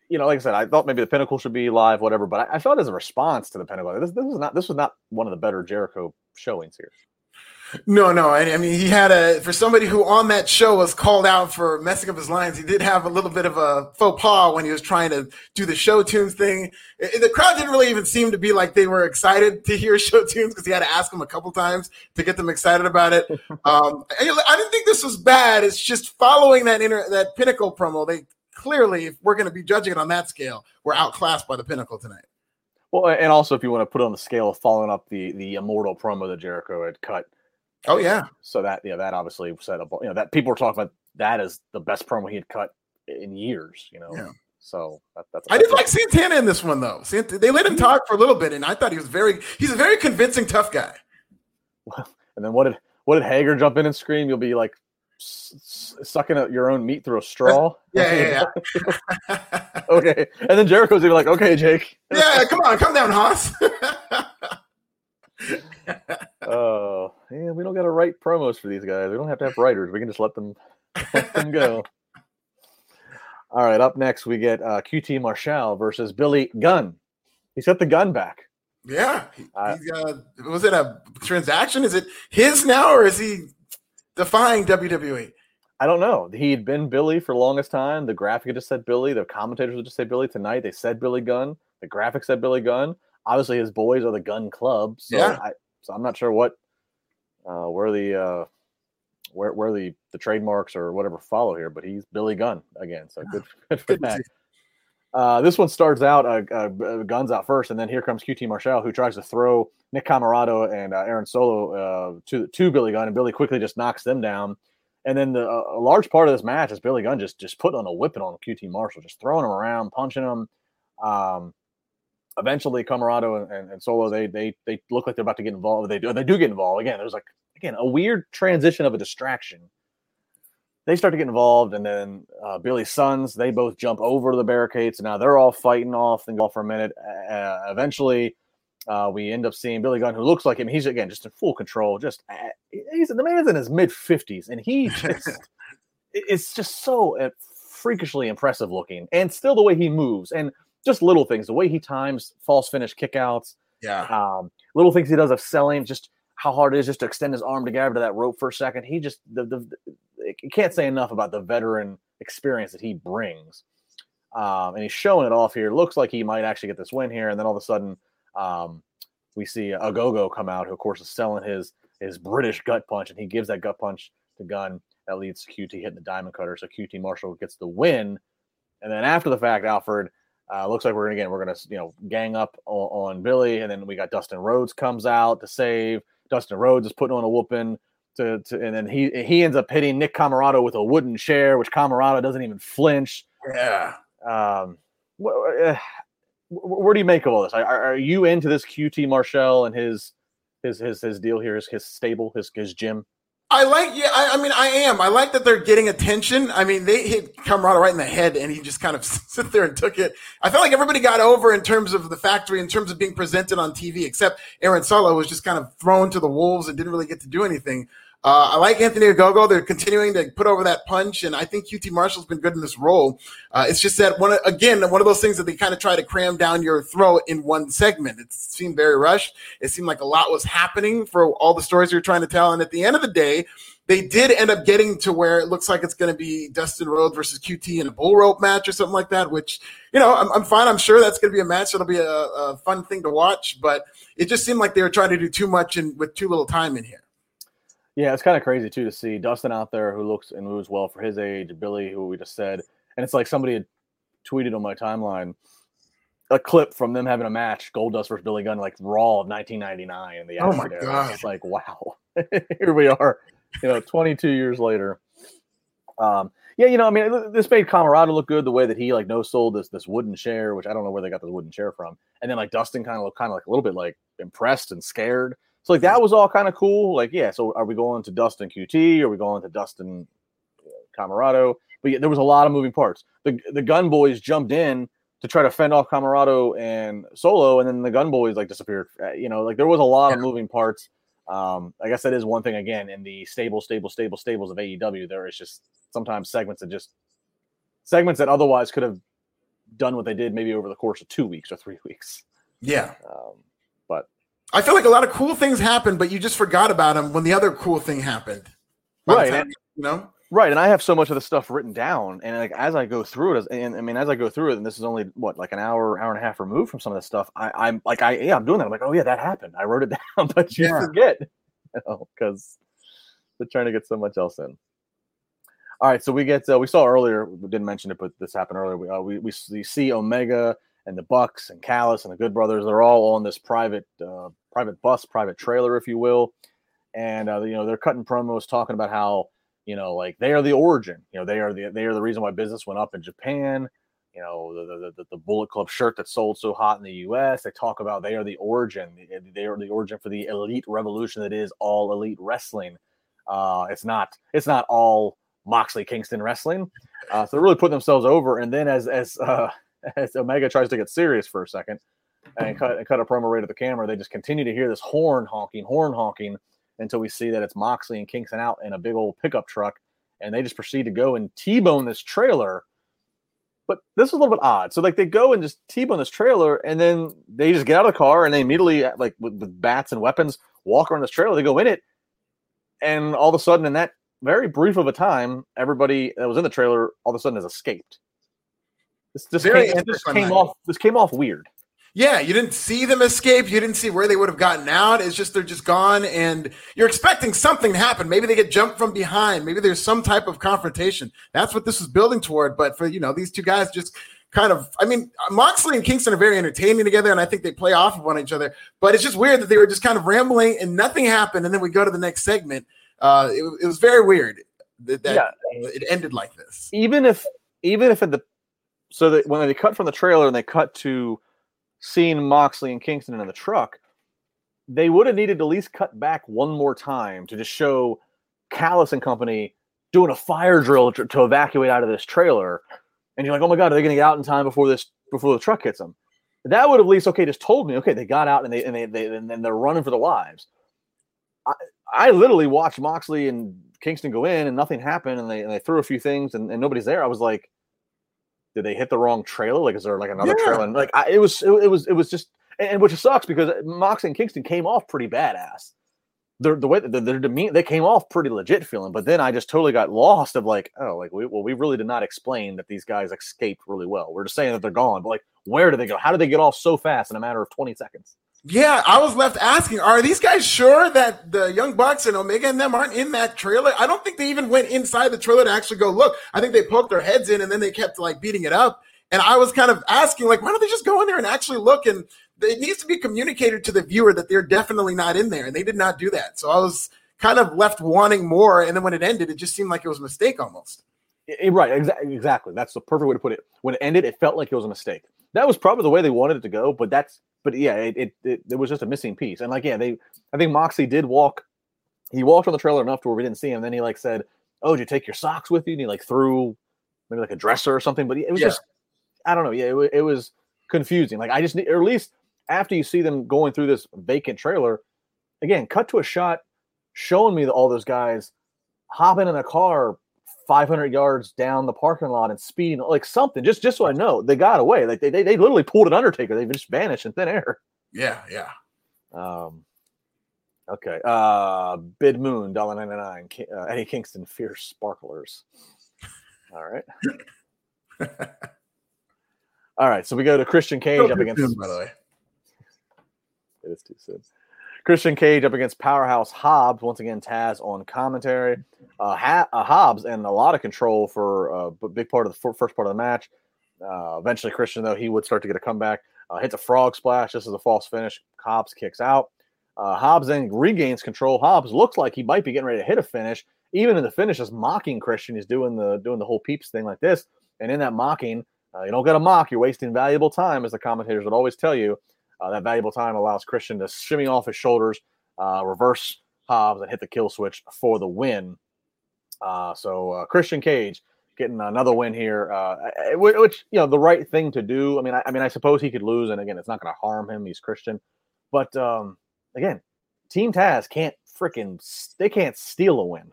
you know, like I said, I thought maybe the Pinnacle should be live, whatever, but I, I felt as a response to the Pinnacle, this this was not this was not one of the better Jericho showings here. No, no. I, I, mean, he had a for somebody who on that show was called out for messing up his lines. He did have a little bit of a faux pas when he was trying to do the show tunes thing. It, the crowd didn't really even seem to be like they were excited to hear show tunes because he had to ask them a couple times to get them excited about it. um, I didn't think this was bad. It's just following that inner that Pinnacle promo. They clearly, if we're going to be judging it on that scale, we're outclassed by the Pinnacle tonight. Well, and also if you want to put it on the scale of following up the the immortal promo that Jericho had cut Oh yeah. So that yeah, that obviously set up. You know that people were talking about that as the best promo he had cut in years. You know. Yeah. So that, that's. I did like Santana in this one though. They let him talk for a little bit, and I thought he was very. He's a very convincing tough guy. and then what did what did Hager jump in and scream? You'll be like s- sucking at your own meat through a straw. yeah, yeah, yeah. okay, and then Jericho's even like, "Okay, Jake." yeah, come on, come down, Haas. Oh, yeah, we don't got to write promos for these guys. We don't have to have writers. We can just let them let them go. All right, up next we get uh, QT Marshall versus Billy Gunn. He's got the gun back. Yeah, uh, was it a transaction? Is it his now, or is he defying WWE? I don't know. He'd been Billy for the longest time. The graphic had just said Billy. The commentators would just say Billy tonight. They said Billy Gunn. The graphic said Billy Gunn. Obviously, his boys are the Gunn Club. So yeah. I, so I'm not sure what uh, where the uh, where where the the trademarks or whatever follow here, but he's Billy Gunn again. So good, good for that. Uh, this one starts out uh, uh, guns out first, and then here comes QT Marshall, who tries to throw Nick Comoroto and uh, Aaron Solo uh, to to Billy Gunn, and Billy quickly just knocks them down. And then the, a large part of this match is Billy Gunn just just putting on a whipping on QT Marshall, just throwing him around, punching him. Um, eventually, Comoroto and, and, and, Solo they they they look like they're about to get involved. They do they do get involved again. There's like again a weird transition of a distraction. They start to get involved, and then uh, Billy's sons they both jump over the barricades, and now they're all fighting off and go for a minute. Uh, eventually, uh, we end up seeing Billy Gunn, who looks like him. He's again just in full control. Just uh, he's the man's in his mid fifties, and he just it's just so uh, freakishly impressive looking, and still the way he moves, and just little things, the way he times false finish kickouts, yeah, um, little things he does of selling, just how hard it is just to extend his arm to grab to that rope for a second. He just the, the, the you can't say enough about the veteran experience that he brings. Um, and he's showing it off here. Looks like he might actually get this win here, and then all of a sudden um, we see Ogogo come out, who of course is selling his his British gut punch, and he gives that gut punch to Gunn That leads to QT hitting the diamond cutter, so QT Marshall gets the win. And then after the fact, Alfred uh, looks like we're gonna again we're gonna you know gang up on, on, Billy, and then we got Dustin Rhodes comes out to save. Dustin Rhodes is putting on a whooping. To, to, and then he he ends up hitting Nick Comoroto with a wooden chair, which Comoroto doesn't even flinch. Yeah. Um, uh, where do you make of all this? Are, are you into this QT Marshall and his his his his deal here? His his stable, his his gym? I like, yeah. I, I, mean, I am. I like that they're getting attention. I mean, they hit Comoroto right in the head, and he just kind of sit there and took it. I felt like everybody got over in terms of the factory, in terms of being presented on TV, except Aaron Solo was just kind of thrown to the wolves and didn't really get to do anything. Uh, I like Anthony Ogogo. They're continuing to put over that punch, and I think QT Marshall's been good in this role. Uh, it's just that one again, one of those things that they kind of try to cram down your throat in one segment. It seemed very rushed. It seemed like a lot was happening for all the stories you're trying to tell, and at the end of the day, they did end up getting to where it looks like it's going to be Dustin Rhodes versus QT in a bull rope match or something like that. Which you know, I'm, I'm fine. I'm sure that's going to be a match. It'll be a, a fun thing to watch, but it just seemed like they were trying to do too much and with too little time in here. Yeah, it's kind of crazy too to see Dustin out there who looks and moves well for his age, Billy, who we just said, and it's like somebody had tweeted on my timeline a clip from them having a match, Goldust versus Billy Gunn, like Raw of 1999, and the oh my god, it's like wow, here we are, you know, 22 years later. Um, yeah, you know, I mean, this made Comoroto look good the way that he like no sold this this wooden chair, which I don't know where they got this wooden chair from, and then like Dustin kind of looked kind of like a little bit like impressed and scared. So like that was all kind of cool. Like, yeah, so are we going to Dustin QT? Are we going to Dustin Comoroto? But yeah, there was a lot of moving parts. The the Gunn boys jumped in to try to fend off Comoroto and Solo, and then the Gunn boys like disappeared. Uh, you know, like there was a lot yeah. of moving parts. Um, I guess that is one thing again in the stable, stable, stable, stables of AEW. There is just sometimes segments that just segments that otherwise could have done what they did maybe over the course of two weeks or three weeks. Yeah. Um, but I feel like a lot of cool things happened, but you just forgot about them when the other cool thing happened. Right. Time, you know? Right. And I have so much of the stuff written down. And like as I go through it, and I mean, as I go through it, and this is only what, like an hour, hour and a half removed from some of this stuff, I, am like, I, yeah, I'm doing that. I'm like, oh, yeah, that happened. I wrote it down, but you yeah. forget, you know, because they're trying to get so much else in. All right. So we get, uh, we saw earlier, we didn't mention it, but this happened earlier. We, uh, we, we, we see Omega and the Bucks and Callis and the Good Brothers. They're all on this private uh, private bus, private trailer, if you will, and uh, you know they're cutting promos talking about how you know like they are the origin. You know they are the they are the reason why business went up in Japan. You know the the, the Bullet Club shirt that sold so hot in the U.S. They talk about they are the origin. They are the origin for the elite revolution that is all elite wrestling. Uh, it's not it's not all Moxley Kingston wrestling. Uh, so they're really putting themselves over. And then as as uh, as Omega tries to get serious for a second and cut and cut a promo right at the camera, they just continue to hear this horn honking, horn honking, until we see that it's Moxley and Kingston out in a big old pickup truck, and they just proceed to go and T-bone this trailer. But this is a little bit odd. So like they go and just T-bone this trailer, and then they just get out of the car and they immediately like with, with bats and weapons walk around this trailer. They go in it, and all of a sudden, in that very brief of a time, everybody that was in the trailer all of a sudden has escaped. This, this came, this came off. This came off weird. Yeah, you didn't see them escape. You didn't see where they would have gotten out. It's just they're just gone, and you're expecting something to happen. Maybe they get jumped from behind. Maybe there's some type of confrontation. That's what this is building toward. But for you know these two guys, just kind of. I mean, Moxley and Kingston are very entertaining together, and I think they play off of one each other. But it's just weird that they were just kind of rambling and nothing happened, and then we go to the next segment. Uh, it, it was very weird that, that yeah. it ended like this. Even if, even if at the so that when they cut from the trailer and they cut to seeing Moxley and Kingston in the truck, they would have needed to at least cut back one more time to just show Callis and company doing a fire drill to, to evacuate out of this trailer. And you're like, oh my god, are they going to get out in time before this before the truck hits them? That would have at least okay, just told me okay, they got out and they and they, they and then they're running for their lives. I, I literally watched Moxley and Kingston go in and nothing happened and they and they threw a few things and, and nobody's there. I was like, did they hit the wrong trailer? Like, is there like another yeah. trailer? And like, I, it was, it, it, was, it was just, and, and, which sucks because Mox and Kingston came off pretty badass. The, the way the, their demeanor, they came off pretty legit feeling, but then I just totally got lost of like, oh, like we, well, we really did not explain that these guys escaped really well. We're just saying that they're gone, but like, where do they go? How did they get off so fast in a matter of 20 seconds? Yeah, I was left asking, are these guys sure that the Young Bucks and Omega and them aren't in that trailer? I don't think they even went inside the trailer to actually go look. I think they poked their heads in and then they kept like beating it up. And I was kind of asking, like, why don't they just go in there and actually look? And it needs to be communicated to the viewer that they're definitely not in there. And they did not do that. So I was kind of left wanting more. And then when it ended, it just seemed like it was a mistake almost. Right, exactly. That's the perfect way to put it. When it ended, it felt like it was a mistake. That was probably the way they wanted it to go, but that's but yeah, it, it, it, it was just a missing piece. And like, yeah, they I think Moxie did walk. He walked on the trailer enough to where we didn't see him. Then he like said, "Oh, did you take your socks with you?" And he like threw maybe like a dresser or something. But it was yeah. just I don't know. Yeah, it, it was confusing. Like I just need, or at least after you see them going through this vacant trailer, again, cut to a shot showing me all those guys hopping in a car 500 yards down the parking lot and speeding like something just just so I know they got away like they they, they literally pulled an Undertaker they just vanished in thin air. Yeah yeah. Um okay uh bid moon dollar 99 uh, Eddie Kingston fierce sparklers. All right. All right so we go to Christian Cage up against soon, by the way. It is too soon Christian Cage up against Powerhouse Hobbs. Once again, Taz on commentary. Uh, ha- uh, Hobbs and a lot of control for uh, a big part of the f- first part of the match. Uh, eventually, Christian, though, he would start to get a comeback. Uh, hits a frog splash. This is a false finish. Hobbs kicks out. Uh, Hobbs then regains control. Hobbs looks like he might be getting ready to hit a finish. Even in the finish, is mocking Christian. He's doing the doing the whole peeps thing like this. And in that mocking, you don't got to mock. You're wasting valuable time, as the commentators would always tell you. Uh, that valuable time allows Christian to shimmy off his shoulders, uh, reverse Hobbs, and hit the kill switch for the win. Uh, so Christian Cage getting another win here, which you know the right thing to do. I mean, I, I mean, I suppose he could lose, and again, it's not going to harm him. He's Christian, but um, again, Team Taz can't freaking they can't steal a win.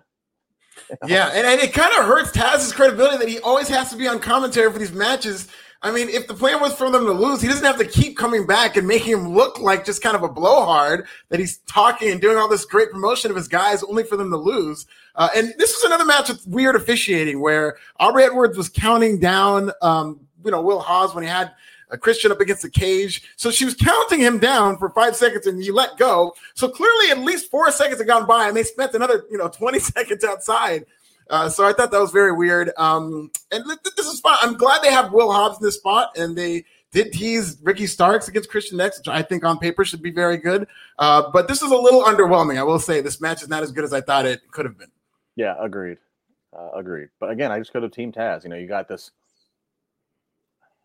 yeah, and, and it kind of hurts Taz's credibility that he always has to be on commentary for these matches I mean, if the plan was for them to lose, he doesn't have to keep coming back and making him look like just kind of a blowhard that he's talking and doing all this great promotion of his guys only for them to lose. Uh, and this was another match with weird officiating where Aubrey Edwards was counting down, um, you know, Will Hobbs when he had a Christian up against the cage. So she was counting him down for five seconds and he let go. So clearly at least four seconds had gone by and they spent another, you know, 20 seconds outside uh, so I thought that was very weird. Um, and th- this is fun. I'm glad they have Will Hobbs in this spot, and they did tease Ricky Starks against Christian X, which I think on paper should be very good. Uh, but this is a little underwhelming. I will say this match is not as good as I thought it could have been. Yeah, agreed. Uh, agreed. But again, I just go to Team Taz. You know, you got this.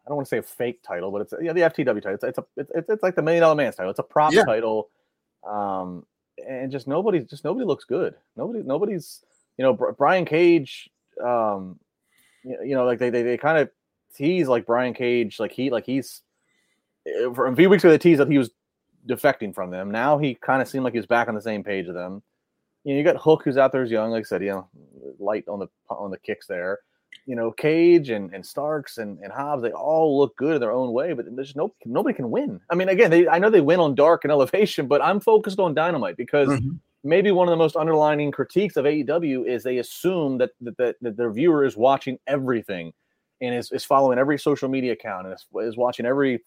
I don't want to say a fake title, but it's yeah the FTW title. It's it's a, it's, it's like the Million Dollar Man's title. It's a prop yeah. title, um, and just nobody just nobody looks good. Nobody nobody's you know, Brian Cage, um, you know, like they, they, they kind of tease like Brian Cage, like he, like he's eh, for a few weeks ago, they teased that he was defecting from them. Now he kind of seemed like he was back on the same page of them. You know, you got Hook who's out there as young, like I said, you know, light on the on the kicks there. You know, Cage and, and Starks and, and Hobbs, they all look good in their own way, but there's no nobody can win. I mean, again, they I know they win on dark and elevation, but I'm focused on dynamite because mm-hmm. Maybe one of the most underlining critiques of AEW is they assume that that, that, that their viewer is watching everything and is, is following every social media account and is, is watching every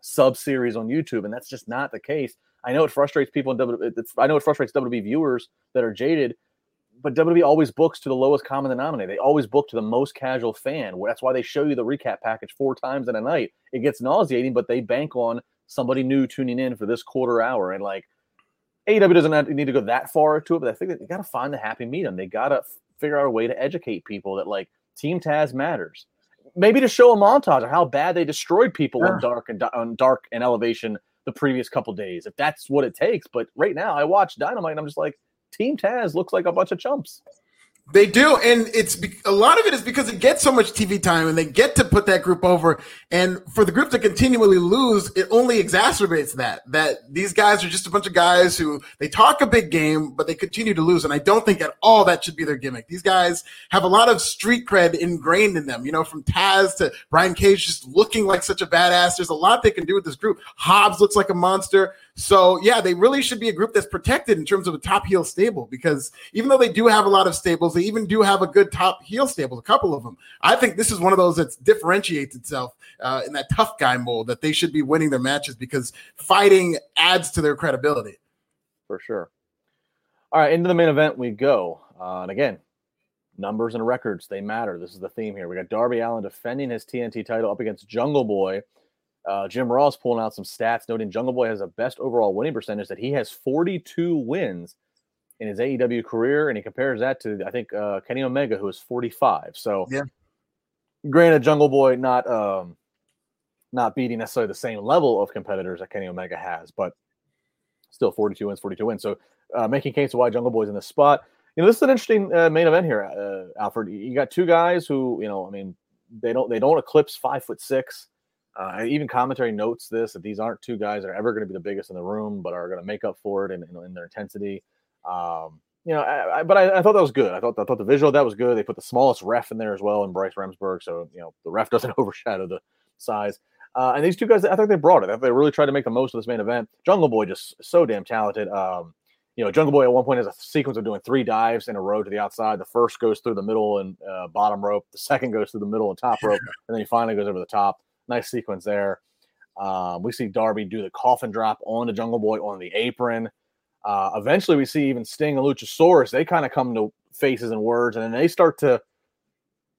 sub series on YouTube, and that's just not the case. I know it frustrates people in WWE. I know it frustrates WWE viewers that are jaded, but WWE always books to the lowest common denominator. They always book to the most casual fan. That's why they show you the recap package four times in a night. It gets nauseating, but they bank on somebody new tuning in for this quarter hour. And like AEW doesn't need to go that far to it, but I think they got to find the happy medium. They got to figure out a way to educate people that like Team Taz matters maybe to show a montage of how bad they destroyed people yeah. on dark and on dark and elevation the previous couple days, if that's what it takes. But right now, I watch Dynamite and I'm just like, Team Taz looks like a bunch of chumps. They do, and it's a lot of it is because it gets so much TV time, and they get to put that group over. And for the group to continually lose, it only exacerbates that. That these guys are just a bunch of guys who they talk a big game, but they continue to lose. And I don't think at all that should be their gimmick. These guys have a lot of street cred ingrained in them. You know, from Taz to Brian Cage, just looking like such a badass. There's a lot they can do with this group. Hobbs looks like a monster. So yeah, they really should be a group that's protected in terms of a top heel stable because even though they do have a lot of stables, they even do have a good top heel stable, a couple of them. I think this is one of those that differentiates itself uh, in that tough guy mold that they should be winning their matches because fighting adds to their credibility. For sure. All right, into the main event we go. Uh, and again, numbers and records, they matter. This is the theme here. We got Darby Allin defending his TNT title up against Jungle Boy. Uh, Jim Ross pulling out some stats, noting Jungle Boy has a best overall winning percentage that he has 42 wins in his AEW career, and he compares that to I think uh, Kenny Omega, who is 45. So, yeah, granted, Jungle Boy not um, not beating necessarily the same level of competitors that Kenny Omega has, but still 42 wins, 42 wins. So, uh, making case of why Jungle Boy's in the spot. You know, this is an interesting uh, main event here, uh, Alfred. You got two guys who, you know, I mean, they don't they don't eclipse five foot six. Uh, even commentary notes this that these aren't two guys that are ever going to be the biggest in the room, but are going to make up for it in, in, in their intensity. Um, you know, I, I, but I, I, thought that was good. I thought I thought the visual that was good. They put the smallest ref in there as well in Bryce Remsburg, so you know the ref doesn't overshadow the size. Uh, and these two guys, I think they brought it. I they really tried to make the most of this main event. Jungle Boy just so damn talented. Um, you know, Jungle Boy at one point has a sequence of doing three dives in a row to the outside. The first goes through the middle and uh, bottom rope. The second goes through the middle and top rope, and then he finally goes over the top. Nice sequence there. Um, we see Darby do the coffin drop on the Jungle Boy on the apron. Uh, eventually, we see even Sting and Luchasaurus. They kind of come to faces and words, and then they start to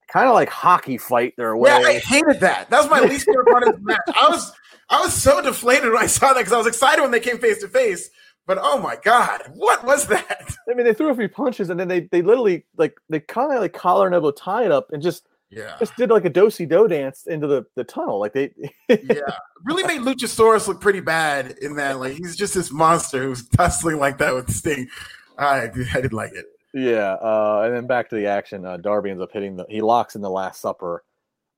kind of like hockey fight their way. Yeah, I hated that. That was my least favorite part of the match. I was I was so deflated when I saw that because I was excited when they came face to face. But oh my god, what was that? I mean, they threw a few punches and then they they literally like they kind of like collar and elbow tie it up and just yeah. Just did like a do do dance into the, the tunnel. Like they Yeah. Really made Luchasaurus look pretty bad in that. Like he's just this monster who's tussling like that with the Sting. I I didn't like it. Yeah. Uh, and then back to the action. Uh, Darby ends up hitting the he locks in the last supper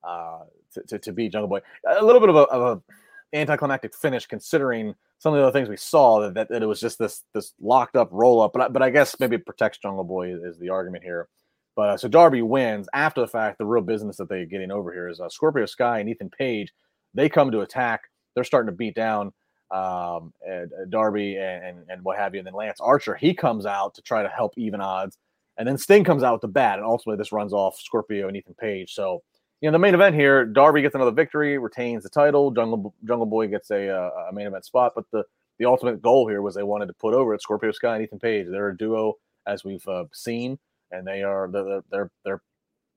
uh, to, to, to beat Jungle Boy. A little bit of a, of a anticlimactic finish considering some of the other things we saw that, that, that it was just this this locked up roll up. But but I guess maybe it protects Jungle Boy is the argument here. But uh, so Darby wins after the fact. The real business that they're getting over here is uh, Scorpio Sky and Ethan Page. They come to attack. They're starting to beat down um, uh, Darby and, and, and what have you. And then Lance Archer he comes out to try to help even odds. And then Sting comes out with the bat, and ultimately this runs off Scorpio and Ethan Page. So you know the main event here, Darby gets another victory, retains the title. Jungle Jungle Boy gets a, uh, a main event spot, but the the ultimate goal here was they wanted to put over at Scorpio Sky and Ethan Page. They're a duo as we've uh, seen and they are they're they're they're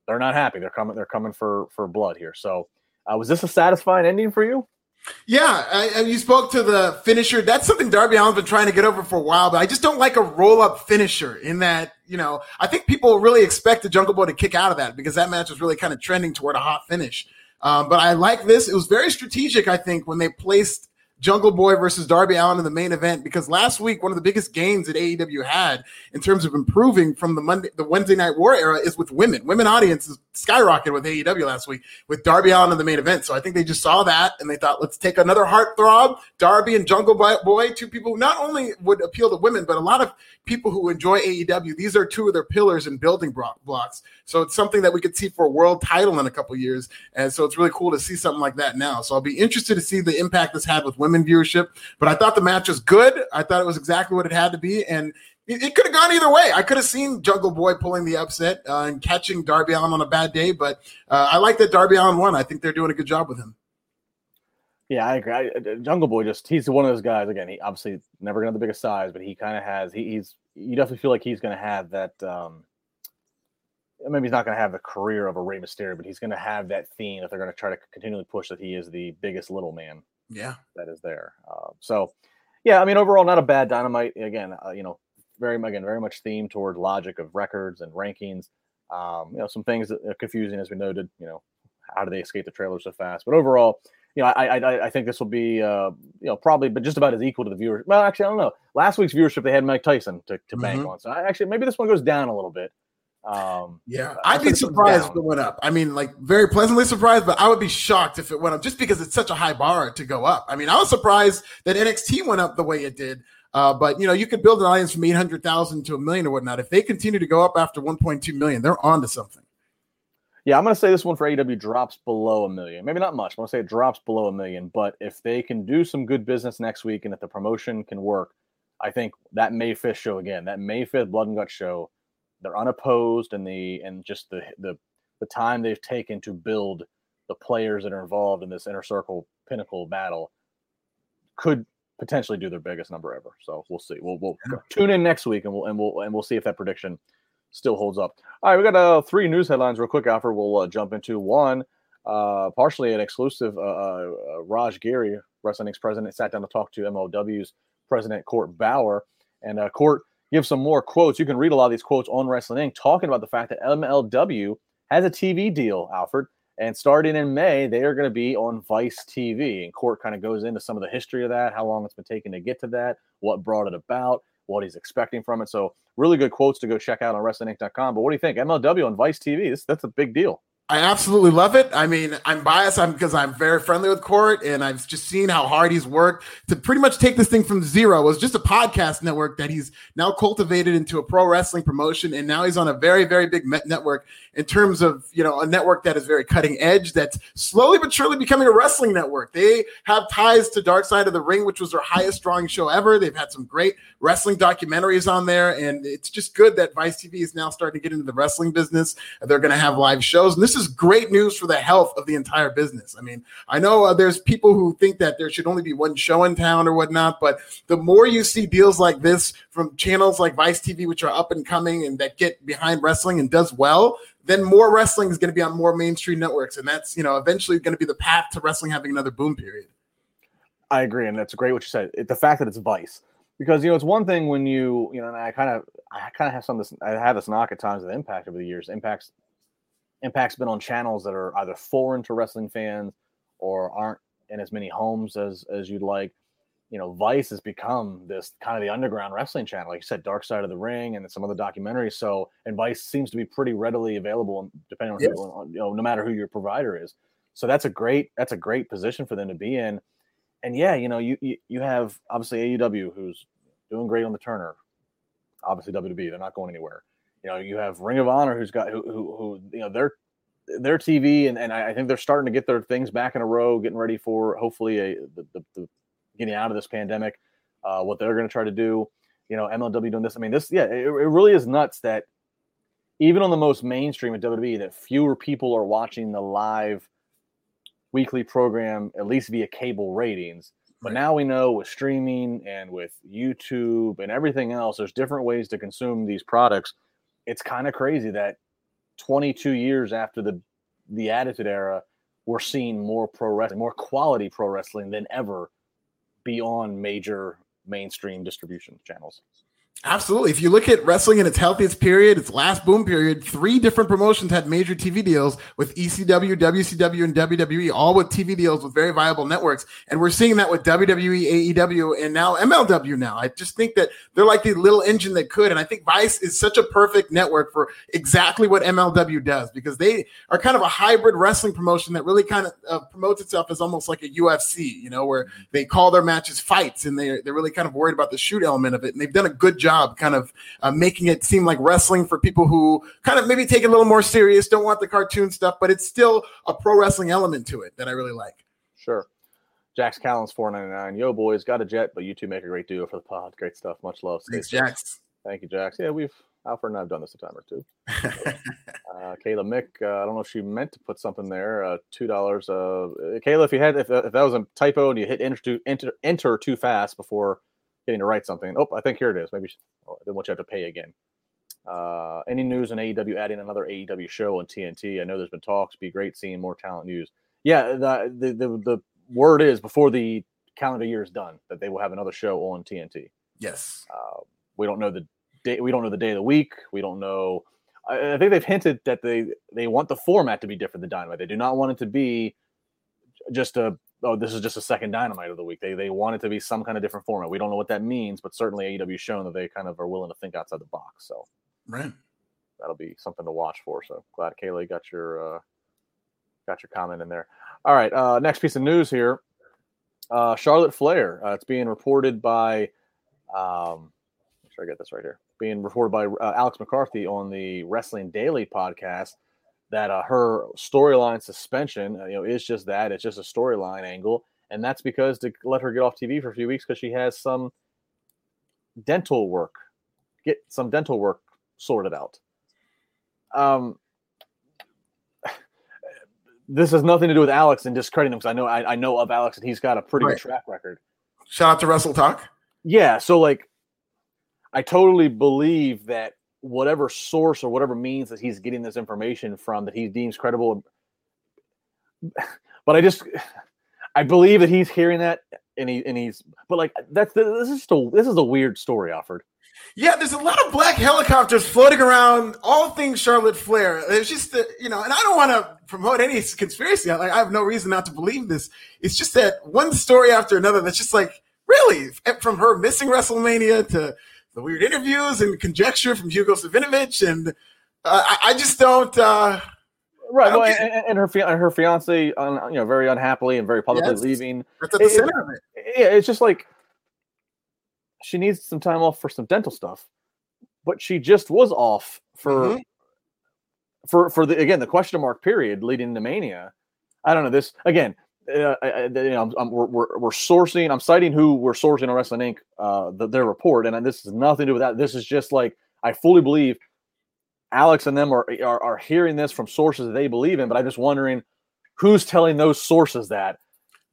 they're not happy. They're coming they're coming for for blood here. So uh, was this a satisfying ending for you? Yeah, I, you spoke to the finisher. That's something Darby Allin's been trying to get over for a while, but I just don't like a roll up finisher. In that, you know, I think people really expect the Jungle Boy to kick out of that because that match was really kind of trending toward a hot finish. Um, but I like this. It was very strategic, I think, when they placed Jungle Boy versus Darby Allin in the main event because last week one of the biggest gains that AEW had in terms of improving from the Monday the Wednesday Night War era is with women. Women audiences skyrocketed with AEW last week with Darby Allin in the main event. So I think they just saw that and they thought, let's take another heartthrob, Darby and Jungle Boy, two people who not only would appeal to women, but a lot of people who enjoy AEW. These are two of their pillars and building blocks. So it's something that we could see for a world title in a couple years. And so it's really cool to see something like that now. So I'll be interested to see the impact this had with women viewership. But I thought the match was good. I thought it was exactly what it had to be. And it, it could have gone either way. I could have seen Jungle Boy pulling the upset uh, and catching Darby Allin on a bad day, but uh, I like that Darby Allin won. I think they're doing a good job with him. Yeah, I agree. I, uh, Jungle Boy just he's one of those guys. Again, he obviously never gonna have the biggest size, but he kind of has. He, he's you definitely feel like he's gonna have that. um Maybe he's not gonna have the career of a Rey Mysterio, but he's gonna have that theme that they're gonna try to continually push that he is the biggest little man. Yeah, that is there. Uh, so, yeah, I mean, overall, not a bad dynamite. Again, uh, you know, very again very much themed toward logic of records and rankings. Um, you know, some things that are confusing as we noted. You know, how do they escape the trailer so fast? But overall, you know, I I, I think this will be uh, you know probably, but just about as equal to the viewers. Well, actually, I don't know. Last week's viewership they had Mike Tyson to, to bank mm-hmm. on, so I, actually maybe this one goes down a little bit. Um, yeah, I'd be surprised if it went up. I mean, like very pleasantly surprised, but I would be shocked if it went up just because it's such a high bar to go up. I mean, I was surprised that NXT went up the way it did. Uh, but you know, you could build an audience from 800,000 to a million or whatnot. If they continue to go up after 1.2 million, they're on to something. Yeah, I'm going to say this one for AEW drops below a million. Maybe not much. I'm going to say it drops below a million. But if they can do some good business next week and if the promotion can work, I think that May 5th show again, that May 5th Blood and Gut show, they're unopposed and the and just the the the time they've taken to build the players that are involved in this inner circle pinnacle battle could potentially do their biggest number ever. So we'll see. We'll we'll tune in next week and we'll and we'll and we'll see if that prediction still holds up. All right, we got uh, three news headlines real quick. Alfred, we'll uh, jump into one. Uh, partially an exclusive. Uh, uh, uh Raj Giri, Wrestling's president, sat down to talk to MLW's president Court Bauer, and uh, Court gives some more quotes. You can read a lot of these quotes on Wrestling Inc. talking about the fact that MLW has a TV deal, Alfred, and starting in May, they are going to be on Vice TV. And Court kind of goes into some of the history of that, how long it's been taking to get to that, what brought it about, what he's expecting from it. So, really good quotes to go check out on WrestlingInc.com. But what do you think? MLW on Vice TV, this, that's a big deal. I absolutely love it. I mean, I'm biased I'm, because I'm very friendly with Court and I've just seen how hard he's worked to pretty much take this thing from zero. It was just a podcast network that he's now cultivated into a pro wrestling promotion. And now he's on a very, very big network in terms of, you know, a network that is very cutting edge that's slowly but surely becoming a wrestling network. They have ties to Dark Side of the Ring, which was their highest drawing show ever. They've had some great wrestling documentaries on there. And it's just good that Vice TV is now starting to get into the wrestling business. They're going to have live shows. And this this is great news for the health of the entire business. I mean, I know uh, there's people who think that there should only be one show in town or whatnot, but the more you see deals like this from channels like Vice TV, which are up and coming and that get behind wrestling and does well, then more wrestling is going to be on more mainstream networks, and that's you know eventually going to be the path to wrestling having another boom period. I agree, and that's great what you said. It, the fact that it's Vice, because you know it's one thing when you you know I kind of I kind of have some this I have this knock at times of Impact over the years. Impact's Impact's been on channels that are either foreign to wrestling fans or aren't in as many homes as as you'd like. You know, Vice has become this kind of the underground wrestling channel, like you said, Dark Side of the Ring, and some other documentaries. So, and Vice seems to be pretty readily available, um, depending on, yes. who, you know, no matter who your provider is. So that's a great that's a great position for them to be in. And yeah, you know, you you, you have obviously AEW who's doing great on the Turner, obviously WWE, they're not going anywhere. You know, you have Ring of Honor, who's got who, who, who you know, their their TV, and, and I think they're starting to get their things back in a row, getting ready for hopefully a the, the, the getting out of this pandemic. Uh, what they're going to try to do, you know, MLW doing this. I mean, this, yeah, it, it really is nuts that even on the most mainstream at WWE, that fewer people are watching the live weekly program, at least via cable ratings. But now we know with streaming and with YouTube and everything else, there's different ways to consume these products it's kind of crazy that 22 years after the the Attitude Era, we're seeing more pro wrestling, more quality pro wrestling than ever beyond major mainstream distribution channels. Absolutely. If you look at wrestling in its healthiest period, its last boom period, three different promotions had major TV deals with ECW, WCW, and WWE, all with TV deals with very viable networks. And we're seeing that with WWE, AEW, and now MLW now. I just think that they're like the little engine that could. And I think Vice is such a perfect network for exactly what MLW does because they are kind of a hybrid wrestling promotion that really kind of uh, promotes itself as almost like a UFC, you know, where they call their matches fights and they're, they're really kind of worried about the shoot element of it. And they've done a good job job kind of uh, making it seem like wrestling for people who kind of maybe take it a little more serious, don't want the cartoon stuff, but it's still a pro wrestling element to it that I really like. Sure. Jax Callens, four ninety nine. Yo, boys, got a jet, but you two make a great duo for the pod. Great stuff. Much love. Stay Thanks, Jax. Thank you, Jax. Yeah, we've Alfred and I've done this a time or two. uh, Kayla Mick, uh, I don't know if she meant to put something there. Uh, Two dollars. Uh, Kayla, if you had, if, if that was a typo and you hit enter, enter, enter too fast before getting to write something. Oh, I think here it is. Maybe oh, then what you have to pay again. Uh, any news on AEW adding another AEW show on TNT? I know there's been talks. Be great seeing more talent news. Yeah, the the the, the word is before the calendar year is done that they will have another show on TNT. Yes. Uh, we don't know the day. We don't know the day of the week. We don't know. I, I think they've hinted that they they want the format to be different than Dynamite. They do not want it to be just a oh, this is just a second dynamite of the week. They they want it to be some kind of different format. We don't know what that means, but certainly AEW's shown that they kind of are willing to think outside the box. So right. that'll be something to watch for. So glad Kaylee got your uh, got your comment in there. All right, uh, next piece of news here. Uh, Charlotte Flair. Uh, it's being reported by um, make sure I get this right here. Being reported by uh, Alex McCarthy on the Wrestling Daily podcast that uh, her storyline suspension, uh, you know, is just that. It's just a storyline angle, and that's because to let her get off TV for a few weeks because she has some dental work, get some dental work sorted out. Um, this has nothing to do with Alex and discrediting him because I know I, I, know of Alex and he's got a pretty right. good track record. Shout out to Wrestle Talk. Yeah, so like, I totally believe that whatever source or whatever means that he's getting this information from that he deems credible. But I just, I believe that he's hearing that and he and he's, but like that's this is still this is a weird story, Alfred. Yeah, there's a lot of black helicopters floating around. All things Charlotte Flair. It's just that you know, and I don't want to promote any conspiracy. Like I have no reason not to believe this. It's just that one story after another. That's just like really from her missing WrestleMania to the weird interviews and conjecture from Hugo Savinovich, and uh, I, I, just don't. Uh, right, don't well, and, and, her her fiance, um, you know, very unhappily and very publicly yes, leaving. That's at the it, center of it. Yeah, it's just like she needs some time off for some dental stuff, but she just was off for mm-hmm. for for the again the question mark period leading to Mania. I don't know this again uh, I, you know, I'm, I'm, we're, we're, we're, sourcing. I'm citing who we're sourcing on Wrestling Inc. Uh, the, their report, and this is nothing to do with that. This is just like I fully believe Alex and them are, are are hearing this from sources that they believe in. But I'm just wondering who's telling those sources that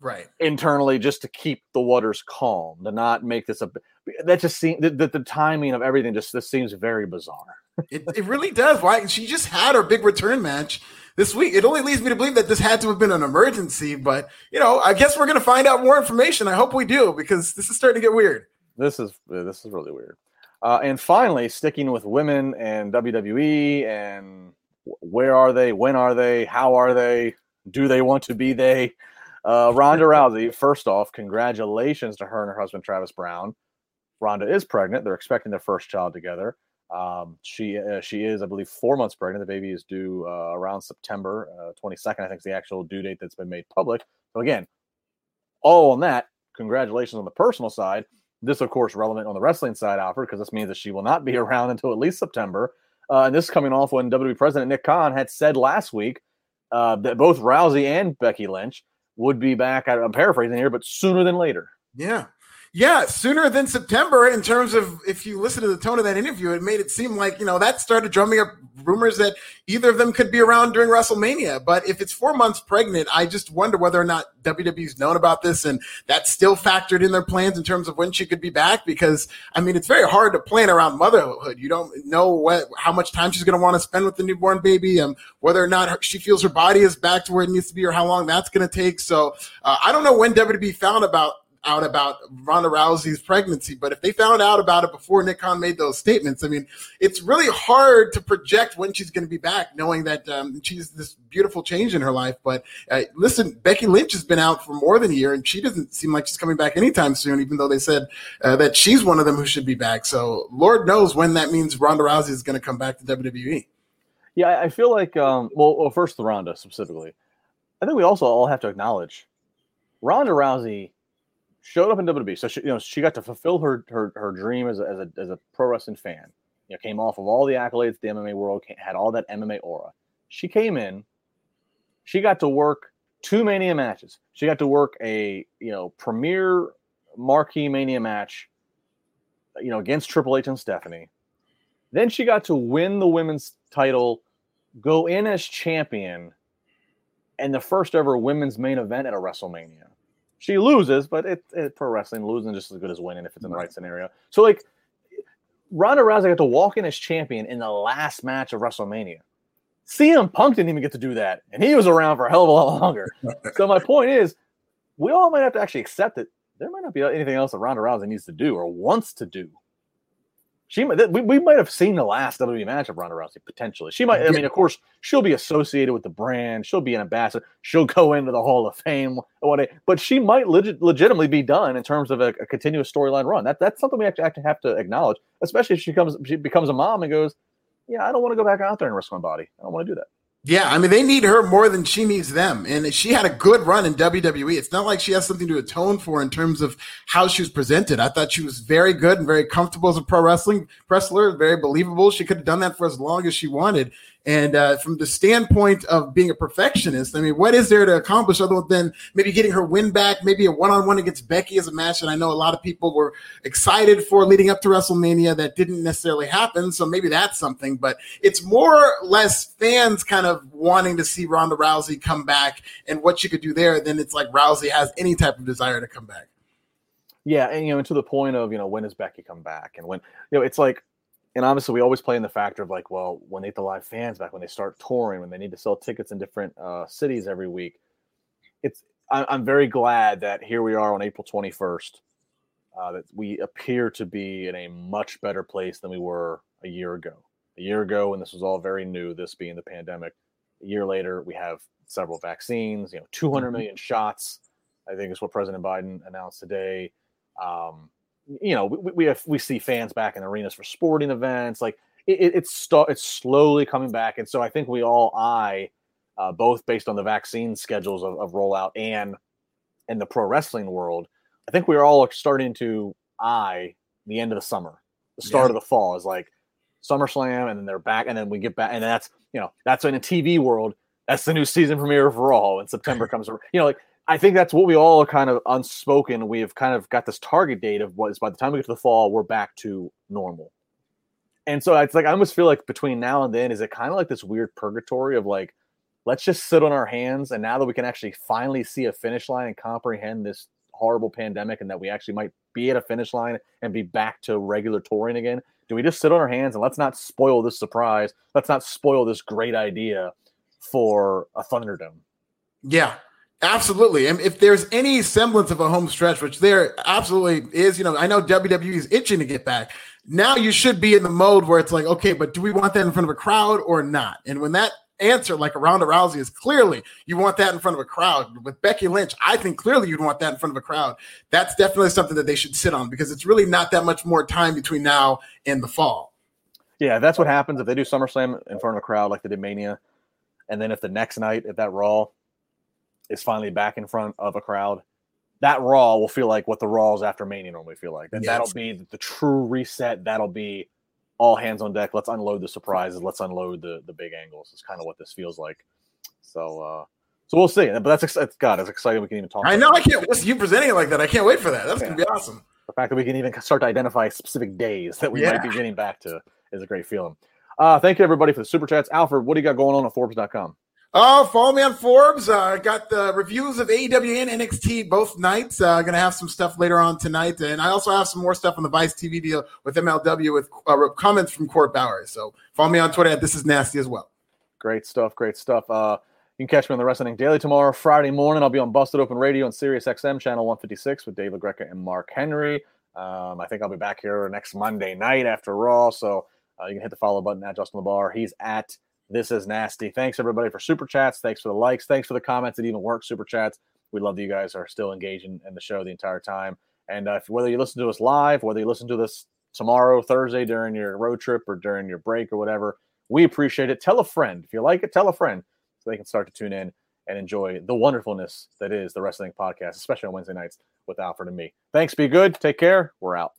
right internally just to keep the waters calm, to not make this a. That just seems that the, the timing of everything just this seems very bizarre. it, it really does. right she just had her big return match this week. It only leads me to believe that this had to have been an emergency, but you know, I guess we're going to find out more information. I hope we do because this is starting to get weird. This is this is really weird. Uh, and finally, sticking with women and WWE and where are they? When are they? How are they? Do they want to be they? Uh, Ronda Rousey. First off, congratulations to her and her husband Travis Browne. Ronda is pregnant. They're expecting their first child together. Um, she uh, she is, I believe, four months pregnant. The baby is due uh, around September uh, 22nd. I think is the actual due date that's been made public. So again, all on that. Congratulations on the personal side. This, of course, relevant on the wrestling side, Alfred, because this means that she will not be around until at least September. Uh, and this is coming off when WWE President Nick Khan had said last week uh, that both Rousey and Becky Lynch would be back. I'm paraphrasing here, but sooner than later. Yeah. Yeah, sooner than September. In terms of if you listen to the tone of that interview, it made it seem like you know that started drumming up rumors that either of them could be around during WrestleMania. But if it's four months pregnant, I just wonder whether or not WWE's known about this and that's still factored in their plans in terms of when she could be back. Because I mean, it's very hard to plan around motherhood. You don't know what how much time she's going to want to spend with the newborn baby, and whether or not her, she feels her body is back to where it needs to be, or how long that's going to take. So uh, I don't know when WWE found about out about Ronda Rousey's pregnancy, but if they found out about it before Nick Khan made those statements, I mean, it's really hard to project when she's going to be back, knowing that um, she's this beautiful change in her life. But uh, listen, Becky Lynch has been out for more than a year, and she doesn't seem like she's coming back anytime soon, even though they said uh, that she's one of them who should be back. So Lord knows when that means Ronda Rousey is going to come back to WWE. Yeah, I feel like, um, well, well, first the Ronda specifically. I think we also all have to acknowledge Ronda Rousey showed up in WWE, so she, you know she got to fulfill her her, her dream as a, as a as a pro wrestling fan. You know, came off of all the accolades the MMA world had all that MMA aura. She came in, she got to work two Mania matches. She got to work a you know premier marquee Mania match, you know against Triple H and Stephanie. Then she got to win the women's title, go in as champion, and the first ever women's main event at a WrestleMania. She loses, but it, it pro wrestling losing is just as good as winning if it's in the right scenario. So like Ronda Rousey got to walk in as champion in the last match of WrestleMania. CM Punk didn't even get to do that, and he was around for a hell of a lot longer. so my point is, we all might have to actually accept that there might not be anything else that Ronda Rousey needs to do or wants to do she might we, we might have seen the last WWE match of Ronda Rousey potentially. She might. I mean, of course, she'll be associated with the brand. She'll be an ambassador. She'll go into the Hall of Fame. What? But she might legit, legitimately be done in terms of a, a continuous storyline run. That that's something we actually have to acknowledge, especially if she comes she becomes a mom and goes, yeah, I don't want to go back out there and risk my body. I don't want to do that. Yeah, I mean they need her more than she needs them, and she had a good run in WWE. It's not like she has something to atone for in terms of how she was presented. I thought she was very good and very comfortable as a pro wrestling wrestler, very believable. She could have done that for as long as she wanted. And uh, from the standpoint of being a perfectionist, I mean, what is there to accomplish other than maybe getting her win back, maybe a one on one against Becky as a match that I know a lot of people were excited for leading up to WrestleMania that didn't necessarily happen. So maybe that's something, but it's more or less fans kind of wanting to see Ronda Rousey come back and what she could do there than it's like Rousey has any type of desire to come back. Yeah, and you know, and to the point of you know when does Becky come back, and when you know it's like and obviously we always play in the factor of like, well, when they get the live fans back, when they start touring, when they need to sell tickets in different uh, cities every week, it's I, I'm very glad that here we are on April 21st, uh, that we appear to be in a much better place than we were a year ago. A year ago, when this was all very new, this being the pandemic, a year later, we have several vaccines, you know, 200 mm-hmm. shots. I think is what President Biden announced today. Um, you know, we, we have we see fans back in arenas for sporting events. Like it, it's st- it's slowly coming back, and so I think we all eye uh, both based on the vaccine schedules of, of rollout and in the pro wrestling world. I think we're all starting to eye the end of the summer, the start yeah. of the fall is like SummerSlam, and then they're back, and then we get back, and that's you know that's in a TV world. That's the new season premiere for all, and September comes. You know, like I think that's what we all are kind of unspoken. We have kind of got this target date of what is by the time we get to the fall, we're back to normal. And so it's like I almost feel like between now and then, is it kind of like this weird purgatory of like, let's just sit on our hands. And now that we can actually finally see a finish line and comprehend this horrible pandemic and that we actually might be at a finish line and be back to regular touring again, do we just sit on our hands and let's not spoil this surprise? Let's not spoil this great idea for a Thunderdome. Yeah, Absolutely. And if there's any semblance of a home stretch, which there absolutely is, you know, I know WWE is itching to get back. Now you should be in the mode where it's like, okay, but do we want that in front of a crowd or not? And when that answer, like around Rousey, is clearly you want that in front of a crowd. With Becky Lynch, I think clearly you'd want that in front of a crowd. That's definitely something that they should sit on because it's really not that much more time between now and the fall. Yeah, that's what happens if they do SummerSlam in front of a crowd like they did Mania. And then if the next night, at that Raw is finally back in front of a crowd, that Raw will feel like what the Raws after Mania normally feel like. That, yes. That'll be the true reset. That'll be all hands on deck. Let's unload the surprises. Let's unload the the big angles. It's kind of what this feels like. So, uh, so we'll see. But that's, that's God, it's exciting. We can even talk. I know. I can't. Listen, you presenting it like that. I can't wait for that. That's yeah. gonna be awesome. The fact that we can even start to identify specific days that we yeah. might be getting back to is a great feeling. Uh, thank you everybody for the super chats. Alfred, what do you got going on at Forbes.com? Oh, follow me on Forbes. I uh, got the reviews of AEW and NXT both nights. Uh, going to have some stuff later on tonight. And I also have some more stuff on the Vice TV deal with MLW with uh, comments from Court Bauer. So follow me on Twitter at This Is Nasty as well. Great stuff. Great stuff. Uh, You can catch me on the Wrestling Daily tomorrow, Friday morning. I'll be on Busted Open Radio on Sirius XM channel 156 with Dave LaGreca and Mark Henry. Um, I think I'll be back here next Monday night after Raw. So uh, you can hit the follow button at Justin LaBar. He's at This Is Nasty. Thanks everybody for super chats. Thanks for the likes. Thanks for the comments that even work super chats. We love that you guys are still engaging in the show the entire time. And uh, whether you listen to us live, whether you listen to this tomorrow, Thursday during your road trip or during your break or whatever, we appreciate it. Tell a friend. If you like it, tell a friend so they can start to tune in and enjoy the wonderfulness that is the wrestling podcast, especially on Wednesday nights with Alfred and me. Thanks. Be good. Take care. We're out.